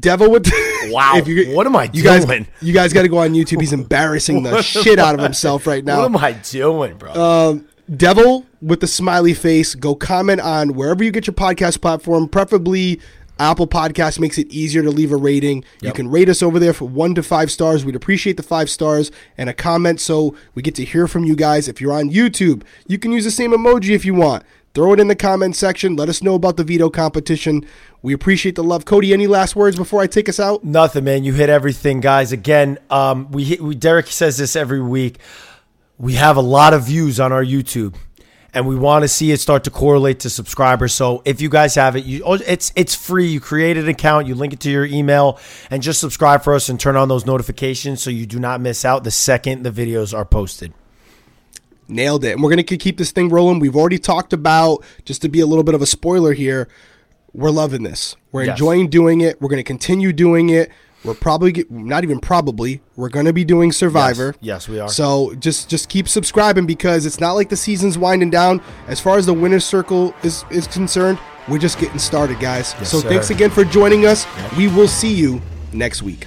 devil with. Wow, what am I you guys. You guys got to go on YouTube. He's embarrassing the shit out of himself right now. What am I doing, bro? Um, Devil with the smiley face. Go comment on wherever you get your podcast platform, preferably Apple Podcast makes it easier to leave a rating. You can rate us over there for one to five stars. We'd appreciate the five stars and a comment so we get to hear from you guys. If you're on YouTube, you can use the same emoji if you want. Throw it in the comment section. Let us know about the veto competition. We appreciate the love. Cody, any last words before I take us out? Nothing, man. You hit everything, guys. Again, um, we, hit, we Derrick says this every week. We have a lot of views on our YouTube, and we want to see it start to correlate to subscribers. So if you guys have it, you oh, it's it's free. You create an account, you link it to your email, and just subscribe for us and turn on those notifications so you do not miss out the second the videos are posted. Nailed it. And we're going to keep this thing rolling. We've already talked about, just to be a little bit of a spoiler here, we're loving this. We're Yes. enjoying doing it. We're going to continue doing it. We're probably, get, not even probably, we're going to be doing Survivor. Yes, we are. So just just keep subscribing because it's not like the season's winding down. As far as the winner's circle is, is concerned, we're just getting started, guys. so sir. thanks again for joining us. We will see you next week.